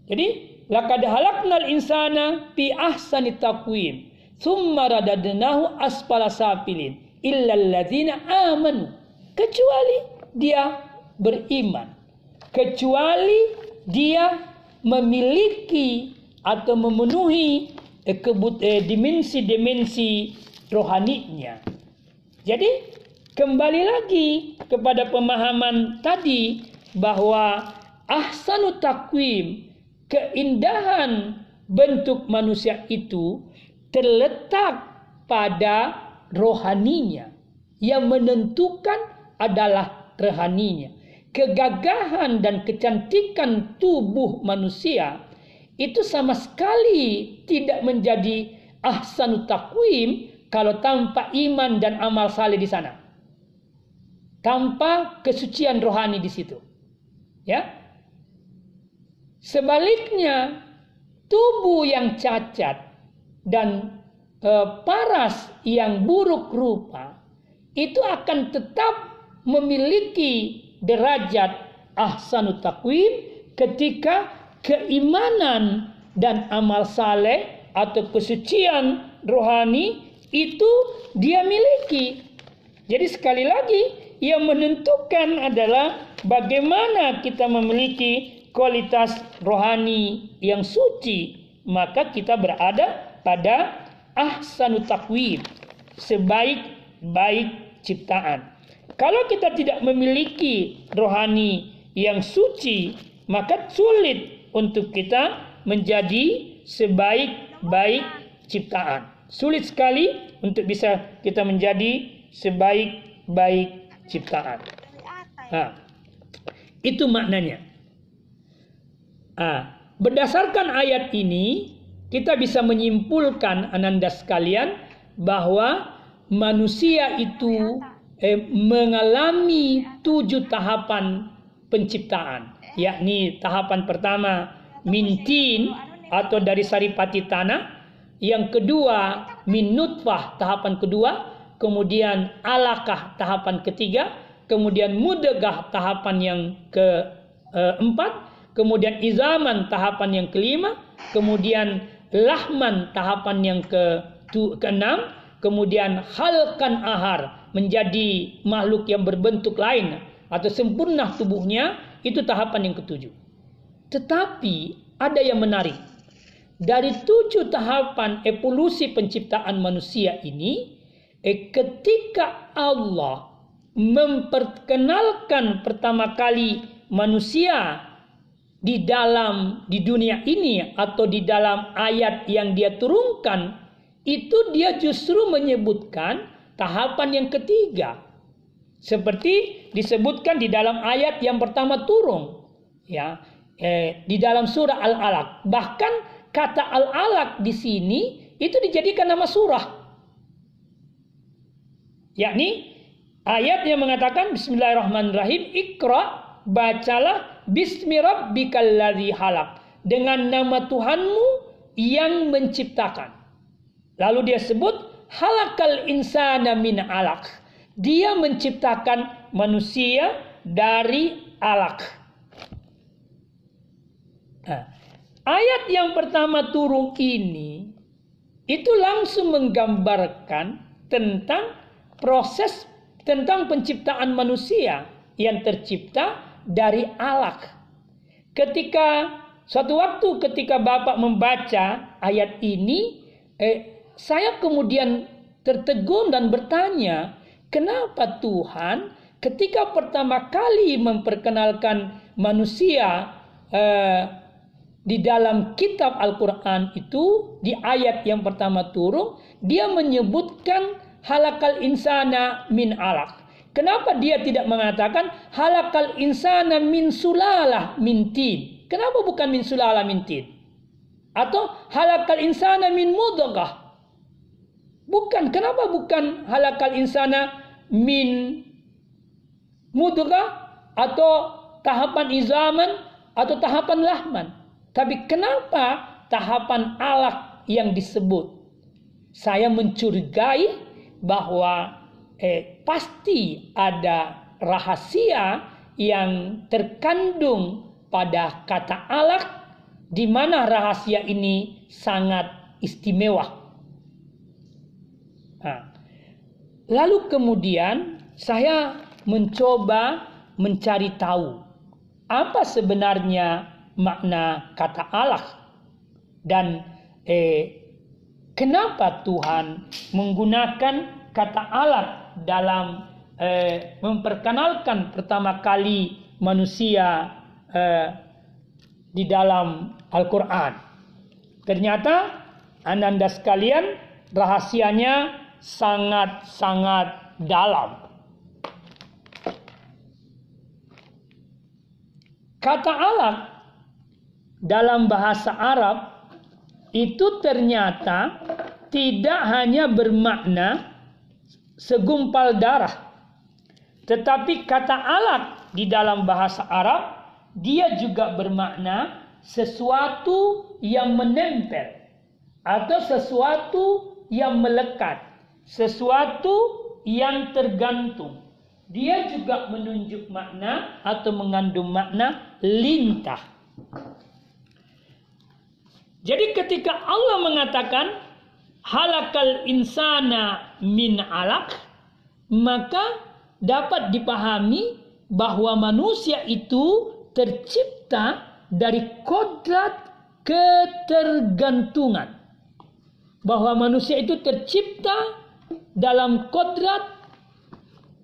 Jadi Laqad halaknal insana fi ahsani taqwim. Thumma radadnahu asfala safilin. Illa alladzina amanu. Kecuali dia beriman. Kecuali dia memiliki atau memenuhi eh, eh, dimensi-dimensi rohaninya. Jadi kembali lagi kepada pemahaman tadi bahwa ahsanu takwim keindahan bentuk manusia itu terletak pada rohaninya. Yang menentukan adalah rohaninya. Kegagahan dan kecantikan tubuh manusia itu sama sekali tidak menjadi ahsanu takwim kalau tanpa iman dan amal saleh di sana. Tanpa kesucian rohani di situ. Ya, Sebaliknya, tubuh yang cacat dan eh, paras yang buruk rupa itu akan tetap memiliki derajat ahsanut takwim ketika keimanan dan amal saleh atau kesucian rohani itu dia miliki. Jadi sekali lagi yang menentukan adalah bagaimana kita memiliki kualitas rohani yang suci, maka kita berada pada ahsanu takwim, sebaik-baik ciptaan. Kalau kita tidak memiliki rohani yang suci, maka sulit untuk kita menjadi sebaik-baik ciptaan. Sulit sekali untuk bisa kita menjadi sebaik-baik ciptaan. Ha. Itu maknanya. Ha. Berdasarkan ayat ini, kita bisa menyimpulkan ananda sekalian bahwa manusia itu eh, mengalami tujuh tahapan penciptaan. Yakni tahapan pertama mintin atau dari saripati tanah. Yang kedua min nutfah tahapan kedua. Kemudian alakah tahapan ketiga. Kemudian mudegah tahapan yang keempat. Kemudian izaman tahapan yang kelima. Kemudian lahman tahapan yang ke keenam. Kemudian halkan ahar menjadi makhluk yang berbentuk lain atau sempurna tubuhnya itu tahapan yang ketujuh. Tetapi ada yang menarik. Dari tujuh tahapan evolusi penciptaan manusia ini, eh, ketika Allah memperkenalkan pertama kali manusia di dalam di dunia ini atau di dalam ayat yang dia turunkan itu dia justru menyebutkan tahapan yang ketiga seperti disebutkan di dalam ayat yang pertama turun ya eh, di dalam surah Al-Alaq. Bahkan kata Al-Alaq di sini itu dijadikan nama surah. Yakni ayat yang mengatakan Bismillahirrahmanirrahim Iqra bacalah Bismi Rabbikal ladzi halak dengan nama Tuhanmu yang menciptakan. Lalu dia sebut halakal insana min alaq. Dia menciptakan manusia dari alaq. Nah, ayat yang pertama turun ini itu langsung menggambarkan tentang proses tentang penciptaan manusia yang tercipta dari alak. Ketika suatu waktu ketika Bapak membaca ayat ini, eh, saya kemudian tertegun dan bertanya, kenapa Tuhan ketika pertama kali memperkenalkan manusia eh, di dalam kitab Al-Quran itu di ayat yang pertama turun dia menyebutkan halakal insana min alaq. Kenapa dia tidak mengatakan halakal insana min sulalah min tin? Kenapa bukan min sulalah min tin? Atau halakal insana min mudghah? Bukan, kenapa bukan halakal insana min mudghah atau tahapan izaman atau tahapan lahman? Tapi kenapa tahapan alak yang disebut? Saya mencurigai bahwa eh, pasti ada rahasia yang terkandung pada kata alak di mana rahasia ini sangat istimewa. Nah, lalu kemudian saya mencoba mencari tahu apa sebenarnya makna kata Allah dan eh, kenapa Tuhan menggunakan kata Allah dalam eh, memperkenalkan pertama kali manusia eh, di dalam Al-Quran. Ternyata ananda sekalian rahasianya sangat-sangat dalam. Kata Allah dalam bahasa Arab itu ternyata tidak hanya bermakna segumpal darah. Tetapi kata alat di dalam bahasa Arab dia juga bermakna sesuatu yang menempel atau sesuatu yang melekat, sesuatu yang tergantung. Dia juga menunjuk makna atau mengandung makna lintah. Jadi ketika Allah mengatakan halakal insana min alaq, maka dapat dipahami bahwa manusia itu tercipta dari kodrat ketergantungan. Bahwa manusia itu tercipta dalam kodrat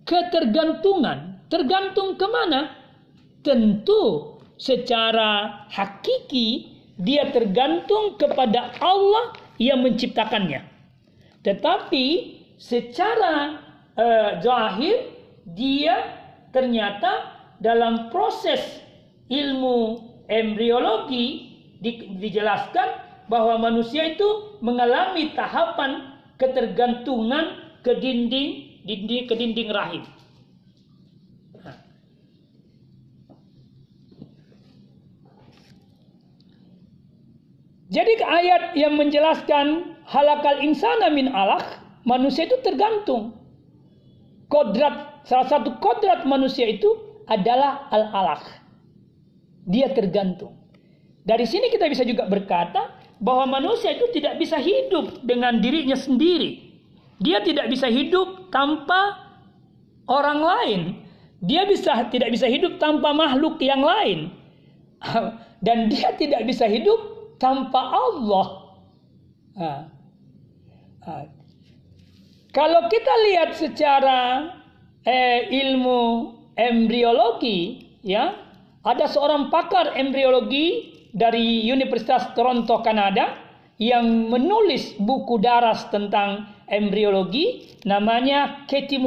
ketergantungan. Tergantung ke mana? Tentu secara hakiki dia tergantung kepada Allah yang menciptakannya. Tetapi secara uh, zahir dia ternyata dalam proses ilmu embriologi di, dijelaskan bahwa manusia itu mengalami tahapan ketergantungan ke dinding dinding ke dinding rahim. Jadi ayat yang menjelaskan halakal insana min alaq, manusia itu tergantung. Kodrat salah satu kodrat manusia itu adalah al alaq. Dia tergantung. Dari sini kita bisa juga berkata bahwa manusia itu tidak bisa hidup dengan dirinya sendiri. Dia tidak bisa hidup tanpa orang lain. Dia bisa tidak bisa hidup tanpa makhluk yang lain. Dan dia tidak bisa hidup tanpa Allah. Kalau kita lihat secara eh, ilmu embriologi, ya, ada seorang pakar embriologi dari Universitas Toronto, Kanada, yang menulis buku daras tentang embriologi, namanya. Katie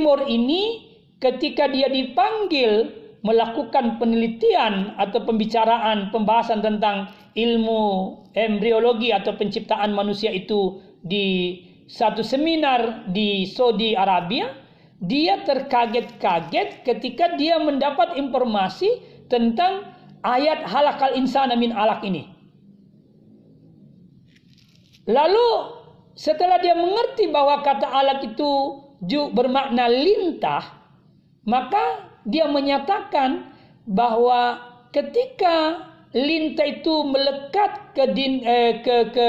Moore ini ketika dia dipanggil melakukan penelitian atau pembicaraan pembahasan tentang ilmu embriologi atau penciptaan manusia itu di satu seminar di Saudi Arabia, dia terkaget-kaget ketika dia mendapat informasi tentang ayat halakal insana min alak ini. Lalu setelah dia mengerti bahwa kata alak itu bermakna lintah, maka dia menyatakan bahwa ketika lintah itu melekat ke din, eh, ke ke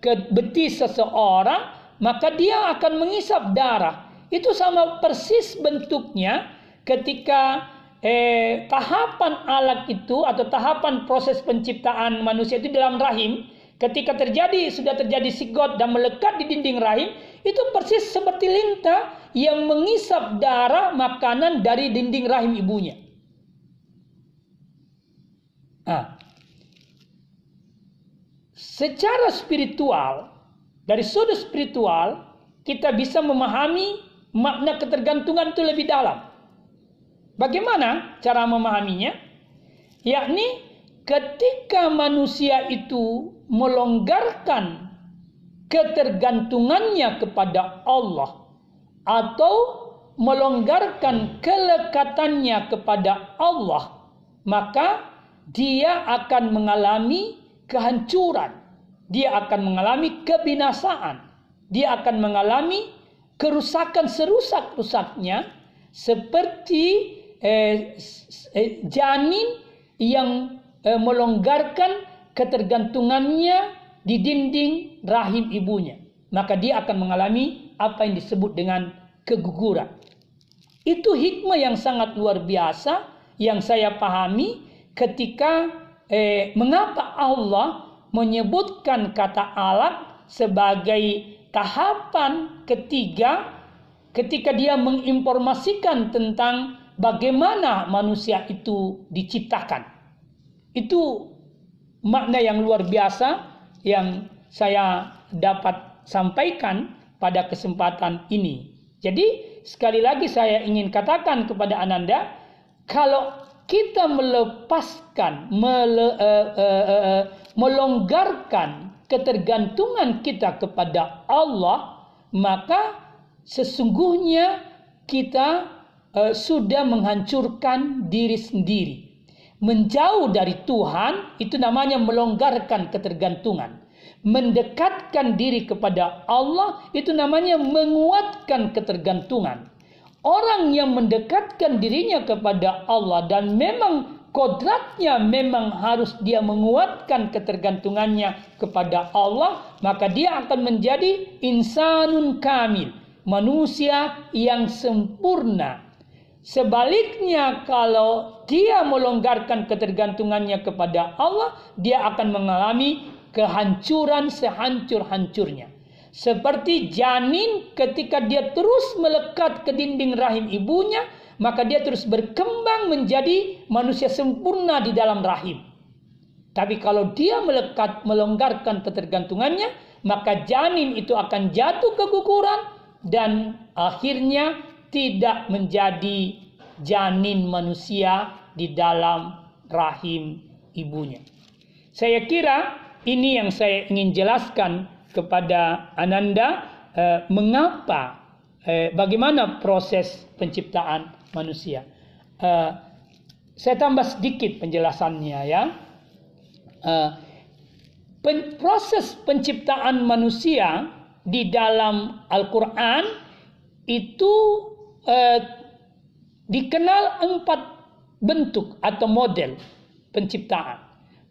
ke betis seseorang, maka dia akan mengisap darah. Itu sama persis bentuknya ketika eh, tahapan alat itu atau tahapan proses penciptaan manusia itu dalam rahim ketika terjadi sudah terjadi sigot dan melekat di dinding rahim itu persis seperti lintah yang mengisap darah makanan dari dinding rahim ibunya. Nah, secara spiritual, dari sudut spiritual, kita bisa memahami makna ketergantungan itu lebih dalam. Bagaimana cara memahaminya? Yakni ketika manusia itu melonggarkan ketergantungannya kepada Allah atau melonggarkan kelekatannya kepada Allah, maka dia akan mengalami kehancuran, dia akan mengalami kebinasaan, dia akan mengalami kerusakan serusak-rusaknya seperti eh, eh, janin yang eh, melonggarkan ketergantungannya di dinding rahim ibunya, maka dia akan mengalami apa yang disebut dengan keguguran. Itu hikmah yang sangat luar biasa yang saya pahami ketika eh, mengapa Allah menyebutkan kata alat sebagai tahapan ketiga ketika dia menginformasikan tentang bagaimana manusia itu diciptakan. Itu makna yang luar biasa yang saya dapat sampaikan pada kesempatan ini. Jadi sekali lagi saya ingin katakan kepada Ananda, kalau kita melepaskan, mele, uh, uh, uh, melonggarkan ketergantungan kita kepada Allah, maka sesungguhnya kita uh, sudah menghancurkan diri sendiri. Menjauh dari Tuhan itu namanya melonggarkan ketergantungan. Mendekatkan diri kepada Allah itu namanya menguatkan ketergantungan. Orang yang mendekatkan dirinya kepada Allah dan memang kodratnya memang harus dia menguatkan ketergantungannya kepada Allah, maka dia akan menjadi insanun kamil, manusia yang sempurna. Sebaliknya kalau dia melonggarkan ketergantungannya kepada Allah, dia akan mengalami kehancuran sehancur-hancurnya. Seperti janin ketika dia terus melekat ke dinding rahim ibunya, maka dia terus berkembang menjadi manusia sempurna di dalam rahim. Tapi kalau dia melekat melonggarkan ketergantungannya, maka janin itu akan jatuh keguguran dan akhirnya tidak menjadi janin manusia di dalam rahim ibunya. Saya kira ini yang saya ingin jelaskan kepada Ananda eh, mengapa eh, bagaimana proses penciptaan manusia. Eh, saya tambah sedikit penjelasannya ya. Eh, pen, proses penciptaan manusia di dalam Al-Quran itu eh, dikenal empat bentuk atau model penciptaan.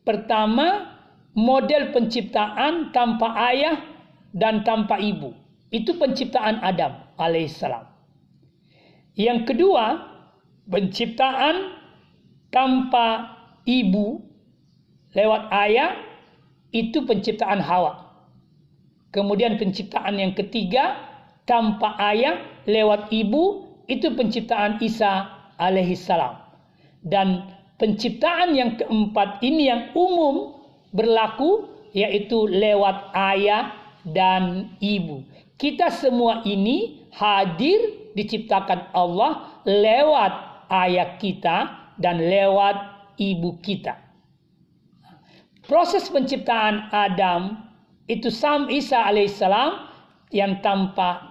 Pertama, model penciptaan tanpa ayah dan tanpa ibu. Itu penciptaan Adam alaihissalam. Yang kedua, penciptaan tanpa ibu lewat ayah itu penciptaan Hawa. Kemudian penciptaan yang ketiga tanpa ayah lewat ibu itu penciptaan Isa alaihissalam. Dan penciptaan yang keempat ini yang umum berlaku yaitu lewat ayah dan ibu. Kita semua ini hadir diciptakan Allah lewat ayah kita dan lewat ibu kita. Proses penciptaan Adam itu Sam Isa alaihissalam yang tanpa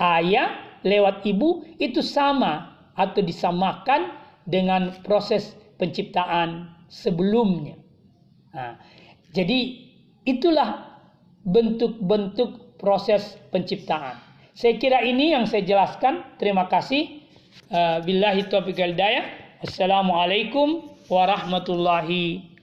ayah lewat ibu itu sama atau disamakan dengan proses penciptaan sebelumnya. Nah, jadi itulah bentuk-bentuk proses penciptaan. Saya kira ini yang saya jelaskan. Terima kasih. Billahi taufiq Assalamualaikum warahmatullahi